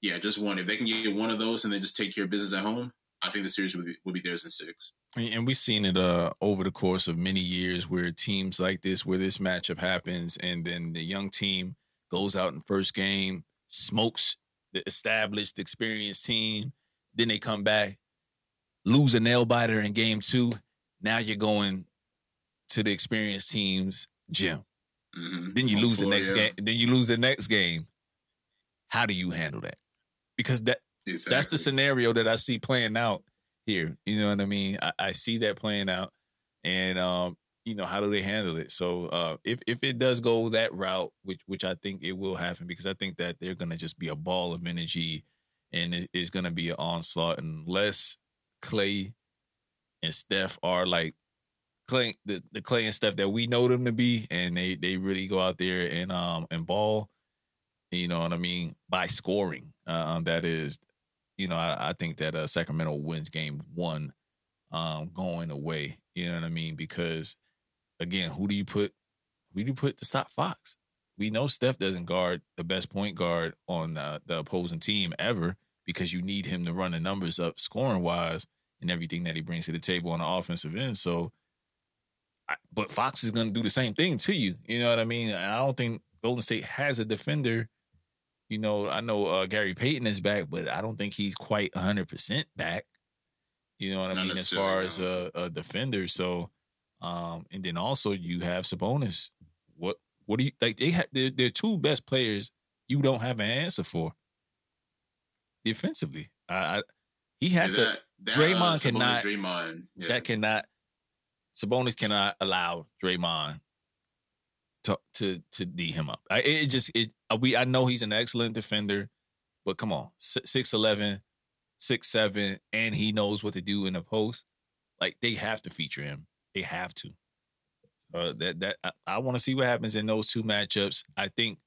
S2: yeah, just one. If they can get one of those and then just take care of business at home, I think the series will be, will be theirs in six.
S1: and we've seen it uh over the course of many years where teams like this, where this matchup happens, and then the young team goes out in first game, smokes the established, experienced team, then they come back, lose a nail biter in game two. Now you're going to the experienced team's gym.
S2: Mm-hmm.
S1: Then you lose the next game. Then you lose the next game. How do you handle that? Because that
S2: Exactly.
S1: that's the scenario that I see playing out here. You know what I mean? I, I see that playing out, and um, you know, how do they handle it? So uh, if if it does go that route, which which I think it will happen, because I think that they're gonna just be a ball of energy, and it, it's gonna be an onslaught unless Klay and Steph are like Klay the, the Klay and Steph that we know them to be, and they they really go out there and um and ball. You know what I mean by scoring. Um, that is, you know, I, I think that uh, Sacramento wins game one, um, going away. You know what I mean because again, who do you put? Who do you put to stop Fox? We know Steph doesn't guard the best point guard on the, the opposing team ever because you need him to run the numbers up scoring wise and everything that he brings to the table on the offensive end. So, but Fox is going to do the same thing to you. You know what I mean? I don't think Golden State has a defender. You know, I know uh, Gary Payton is back, but I don't think he's quite 100% back. You know what I Not mean? As far as a, a defender. So, um, and then also you have Sabonis. What what do you like? They have they're, they're two best players you don't have an answer for defensively. I, I he has yeah, that, to. That, Draymond uh, cannot. Draymond, yeah. That cannot. Sabonis cannot allow Draymond to to to d him up. I, it just it uh, we I know he's an excellent defender, but come on, six eleven, six seven, and he knows what to do in the post. Like they have to feature him. They have to. So that that I, I want to see what happens in those two matchups. I think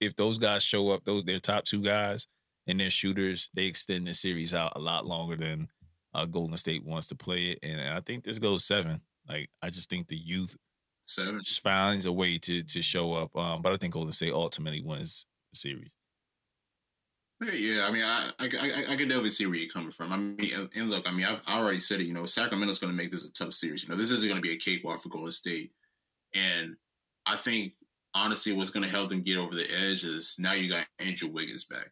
S1: if those guys show up, those their top two guys and their shooters, they extend the series out a lot longer than uh, Golden State wants to play it. And I think this goes seven. Like I just think the youth seven finds a way to to show up. Um, but I think Golden State ultimately wins the series.
S2: Yeah, I mean, I I, I, I can definitely see where you're coming from. I mean, and look, I mean, I've, I already said it. You know, Sacramento's going to make this a tough series. You know, this isn't going to be a cakewalk for Golden State, and I think honestly, what's going to help them get over the edge is now you got Andrew Wiggins back,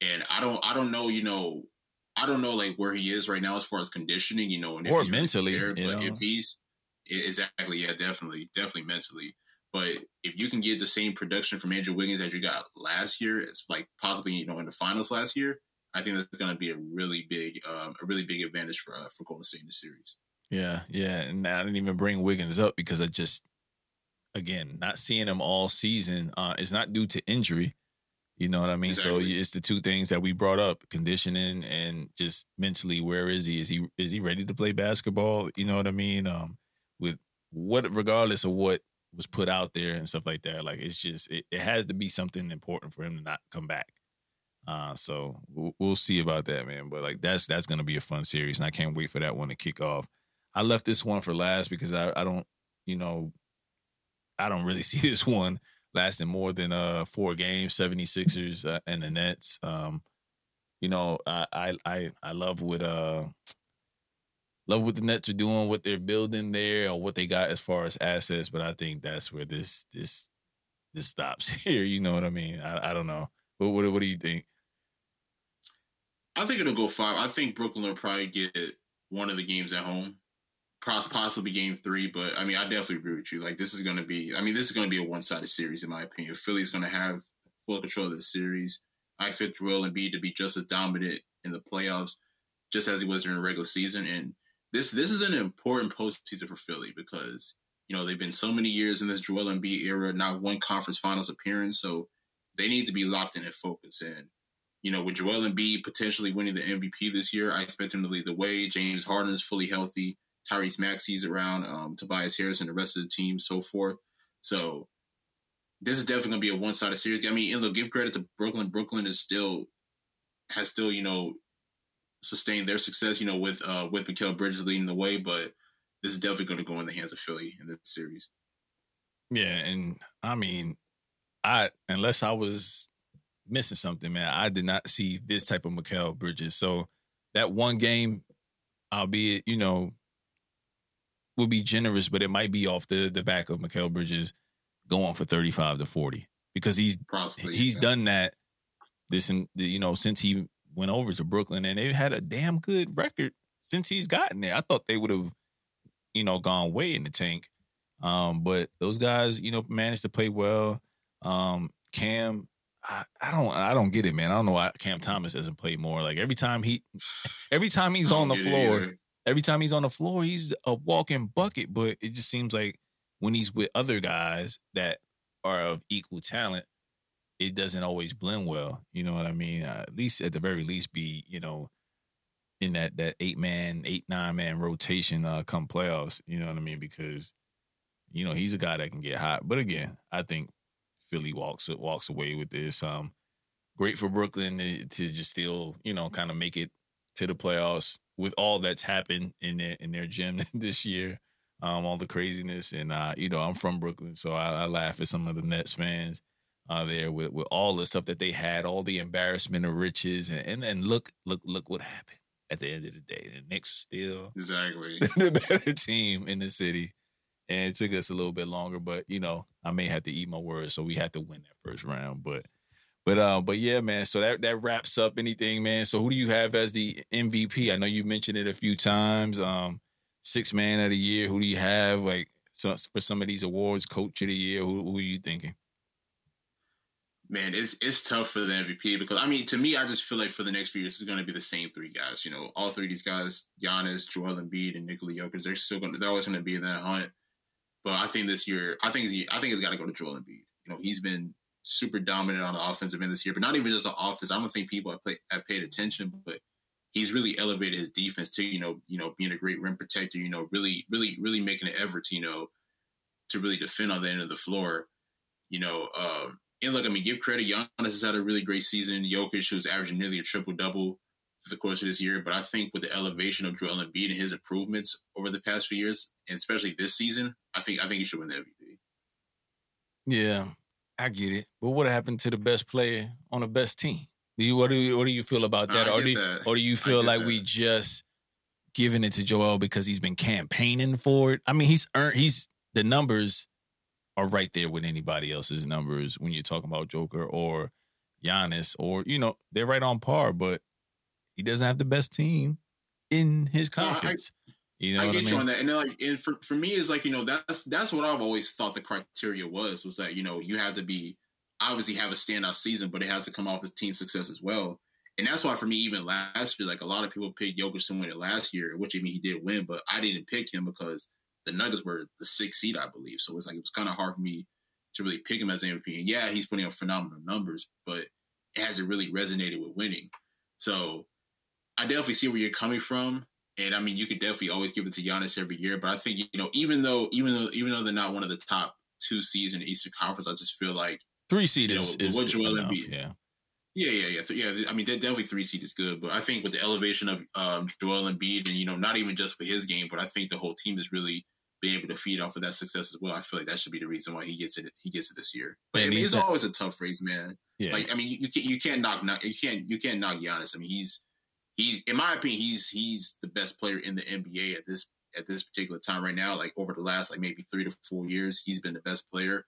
S2: and I don't I don't know, you know, I don't know like where he is right now as far as conditioning, you know, and
S1: or mentally,
S2: there, but know. if he's exactly, yeah, definitely, definitely mentally. But if you can get the same production from Andrew Wiggins that you got last year, it's like possibly you know in the finals last year. I think that's going to be a really big, um, a really big advantage for uh, for Golden State in the series.
S1: Yeah, yeah, and I didn't even bring Wiggins up because I just, again, not seeing him all season uh, is not due to injury. You know what I mean? Exactly. So it's the two things that we brought up: conditioning and just mentally. Where is he? Is he is he ready to play basketball? You know what I mean? Um, with what, regardless of what was put out there and stuff like that. Like it's just it, it has to be something important for him to not come back. Uh, so we'll, we'll see about that, man. But like that's that's gonna be a fun series, and I can't wait for that one to kick off. I left this one for last because I, I don't, you know, I don't really see this one lasting more than uh four games, 76ers uh, and the Nets. Um, you know, I I I, I love what uh love what the Nets are doing, what they're building there, or what they got as far as assets. But I think that's where this this this stops here. You know what I mean? I, I don't know. What, what what do you think?
S2: I think it'll go five. I think Brooklyn will probably get one of the games at home, possibly game three. But I mean, I definitely agree with you. Like this is going to be. I mean, this is going to be a one sided series in my opinion. Philly's going to have full control of the series. I expect Joel Embiid to be just as dominant in the playoffs, just as he was during the regular season. And this this is an important postseason for Philly because you know they've been so many years in this Joel Embiid era, not one conference finals appearance, so they need to be locked in and focused. And you know, with Joel Embiid potentially winning the MVP this year, I expect him to lead the way. James Harden is fully healthy. Tyrese Maxey's around. Um, Tobias Harris and the rest of the team, so forth. So this is definitely going to be a one-sided series. I mean, and look, give credit to Brooklyn. Brooklyn is still has still, you know, sustain their success, you know, with uh with Mikal Bridges leading the way, but this is definitely going to go in the hands of Philly in this series.
S1: Yeah, and I mean, I unless I was missing something, man, I did not see this type of Mikal Bridges. So that one game, albeit you know, will be generous, but it might be off the the back of Mikal Bridges going for thirty five to forty because he's Possibly, he's yeah. done that. This and you know since he went over to Brooklyn and they had a damn good record since he's gotten there. I thought they would have, you know, gone way in the tank. Um, but those guys, you know, managed to play well. Um, Cam, I, I, don't, I don't get it, man. I don't know why Cam Thomas doesn't play more. Like every time he, every time he's on the floor, every time he's on the floor, he's a walking bucket. But it just seems like when he's with other guys that are of equal talent, it doesn't always blend well. You know what I mean? Uh, at least at the very least, be you know in that that eight man, eight nine man rotation uh, come playoffs. You know what I mean? Because you know he's a guy that can get hot. But again, I think Philly walks walks away with this. Um, great for Brooklyn to, to just still you know kind of make it to the playoffs with all that's happened in their in their gym this year. Um, all the craziness and uh, you know I'm from Brooklyn, so I, I laugh at some of the Nets fans uh, there with with all the stuff that they had, all the embarrassment of riches, and and, and look look look what happened at the end of the day. The Knicks still
S2: exactly
S1: the better team in the city. And it took us a little bit longer, but you know, I may have to eat my words, so we had to win that first round. But but uh, but yeah, man. So that that wraps up anything, man. So who do you have as the MVP? I know you mentioned it a few times. Um, six man of the year. Who do you have like so for some of these awards? Coach of the year. Who, who are you thinking?
S2: Man, it's it's tough for the MVP because I mean, to me, I just feel like for the next few years, it's going to be the same three guys. You know, all three of these guys, Giannis, Joel Embiid, and Nikola Jokic, they're still going. to They're always going to be in that hunt. But I think this year, I think I think it's got to go to Joel Embiid. You know, he's been super dominant on the offensive end this year, but not even just on offense. I don't think people have, play, have paid attention, but he's really elevated his defense too. You know, you know, being a great rim protector. You know, really, really, really making an effort. To, you know, to really defend on the end of the floor. You know, um, and look, I mean, give credit. Giannis has had a really great season. Jokic, who's averaging nearly a triple double for the course of this year. But I think with the elevation of Joel Embiid and his improvements over the past few years, and especially this season, I think I think he should win the MVP.
S1: Yeah, I get it. But what happened to the best player on the best team? Do you what do you what do you feel about that? or do you, that. or do you feel like that. we just giving it to Joel because he's been campaigning for it? I mean, he's earned he's the numbers are right there with anybody else's numbers when you're talking about Joker or Giannis, or you know, they're right on par, but he doesn't have the best team in his conference. No, I, you know,
S2: I
S1: get I
S2: mean? you on that, and then like, and for for me, is like you know that's that's what I've always thought the criteria was was that you know you have to be obviously have a standout season, but it has to come off as team success as well. And that's why for me, even last year, like a lot of people picked Jokic to win it last year, which I mean he did win, but I didn't pick him because the Nuggets were the sixth seed, I believe. So it's like it was kind of hard for me to really pick him as MVP. And yeah, he's putting up phenomenal numbers, but it hasn't really resonated with winning. So I definitely see where you're coming from. And I mean, you could definitely always give it to Giannis every year. But I think you know, even though even though even though they're not one of the top two seeds in the Eastern Conference, I just feel like
S1: three seed is, know, is what Joel enough, Embiid,
S2: yeah. Yeah, yeah, yeah, yeah. I mean, definitely three seed is good, but I think with the elevation of um, Joel Embiid, and you know, not even just for his game, but I think the whole team is really be able to feed off of that success as well. I feel like that should be the reason why he gets it. He gets it this year. But I mean, it's always a tough race, man. Yeah. Like I mean, you, you can't you can't knock, knock you can't you can't knock Giannis. I mean, he's he's in my opinion he's he's the best player in the NBA at this at this particular time right now. Like over the last like maybe three to four years, he's been the best player.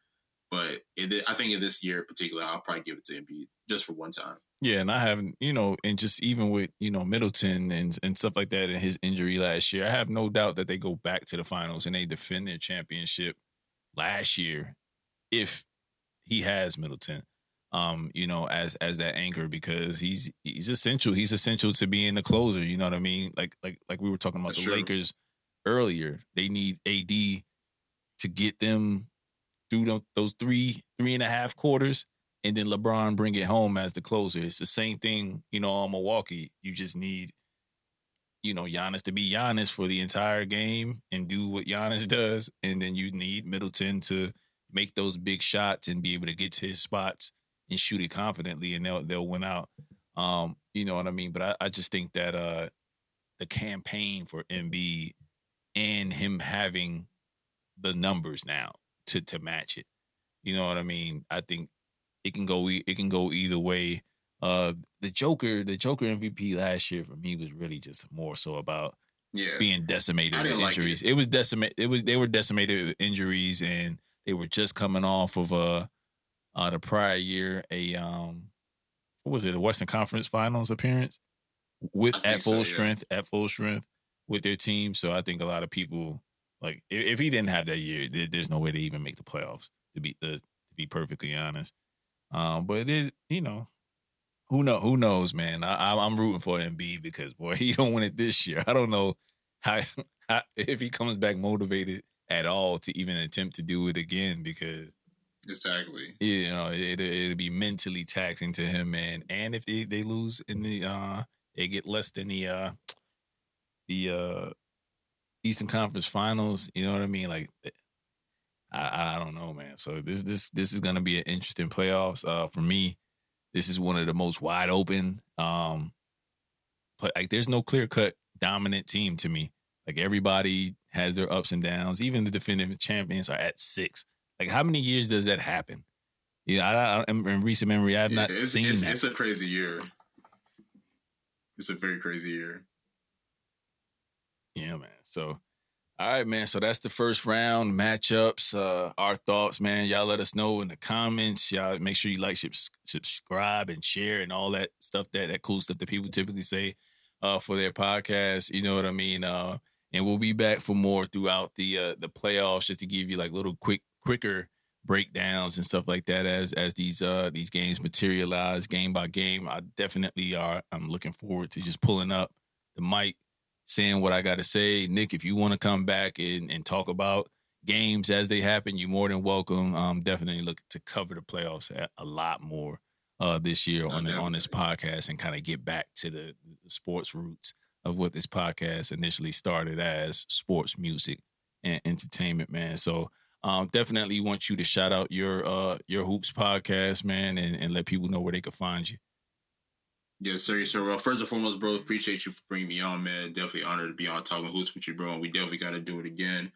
S2: But it, I think in this year in particular, I'll probably give it to Embiid just for one time.
S1: Yeah, and I haven't, you know, and just even with you know Middleton and and stuff like that, and his injury last year, I have no doubt that they go back to the finals and they defend their championship last year if he has Middleton, um, you know, as as that anchor because he's he's essential. He's essential to being the closer. You know what I mean? Like like like we were talking about That's the true. Lakers earlier. They need AD to get them through those three three and a half quarters and then LeBron bring it home as the closer. It's the same thing, you know, on Milwaukee. You just need, you know, Giannis to be Giannis for the entire game and do what Giannis does, and then you need Middleton to make those big shots and be able to get to his spots and shoot it confidently, and they'll they'll win out. Um, you know what I mean? But I, I just think that uh the campaign for Embiid and him having the numbers now to to match it. You know what I mean? I think it can go it can go either way. Uh, the Joker, the Joker MVP last year for me was really just more so about yeah. being decimated with injuries. Like it. it. was decimated. It was they were decimated with injuries, and they were just coming off of uh, uh the prior year a um what was it a Western Conference Finals appearance with at full so, yeah. strength at full strength with their team. So I think a lot of people like if, if he didn't have that year, there, there's no way to even make the playoffs. To be uh, to be perfectly honest. Um, but it, you know, who know who knows, man. I, I'm rooting for Embiid because boy, he don't win it this year. I don't know how, how if he comes back motivated at all to even attempt to do it again because
S2: exactly
S1: you know it it'll be mentally taxing to him, man. And if they they lose in the uh they get less than the uh the uh Eastern Conference Finals, you know what I mean? Like I, I don't know, man. So this this this is gonna be an interesting playoffs. Uh for me, this is one of the most wide open um play, like there's no clear cut dominant team to me. Like everybody has their ups and downs. Even the defending champions are at six. Like how many years does that happen? Yeah, I, I, in recent memory, I have yeah, not
S2: it's,
S1: seen
S2: it's,
S1: that.
S2: It's a crazy year. It's a very crazy year.
S1: Yeah, man. So, all right, man. So that's the first round matchups. Uh, our thoughts, man. Y'all let us know in the comments. Y'all make sure you like, subscribe, and share, and all that stuff. That that cool stuff that people typically say uh, for their podcast. You know what I mean? Uh, and we'll be back for more throughout the uh, the playoffs, just to give you like little quick, quicker breakdowns and stuff like that as as these uh these games materialize game by game. I definitely are. I'm looking forward to just pulling up the mic, saying what I got to say. Nick, if you want to come back and, and talk about games as they happen, you're more than welcome. I'm definitely looking to cover the playoffs a, lot more uh, this year on the, on this podcast and kind of get back to the, the, sports roots of what this podcast initially started as sports music and entertainment, man. So um, definitely want you to shout out your uh, your hoops podcast, man, and, and let people know where they can find you.
S2: Yes, sir. Yes, sir. Well, first and foremost, bro, appreciate you for bringing me on, man. Definitely honored to be on talking hoops with you, bro. And we definitely got to do it again.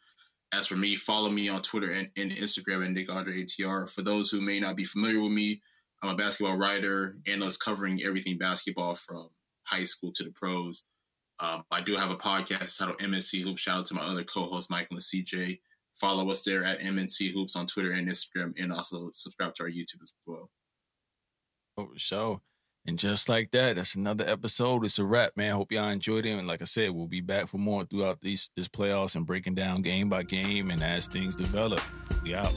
S2: As for me, follow me on Twitter and, and Instagram at Nick Andre ATR. For those who may not be familiar with me, I'm a basketball writer, analyst covering everything basketball from high school to the pros. Um, I do have a podcast titled MNC Hoops. Shout out to my other co-host, Michael and CJ. Follow us there at MNC Hoops on Twitter and Instagram, and also subscribe to our YouTube as well.
S1: Oh, show. And just like that, that's another episode. It's a wrap, man. Hope y'all enjoyed it. And like I said, we'll be back for more throughout these this playoffs and breaking down game by game and as things develop. We out.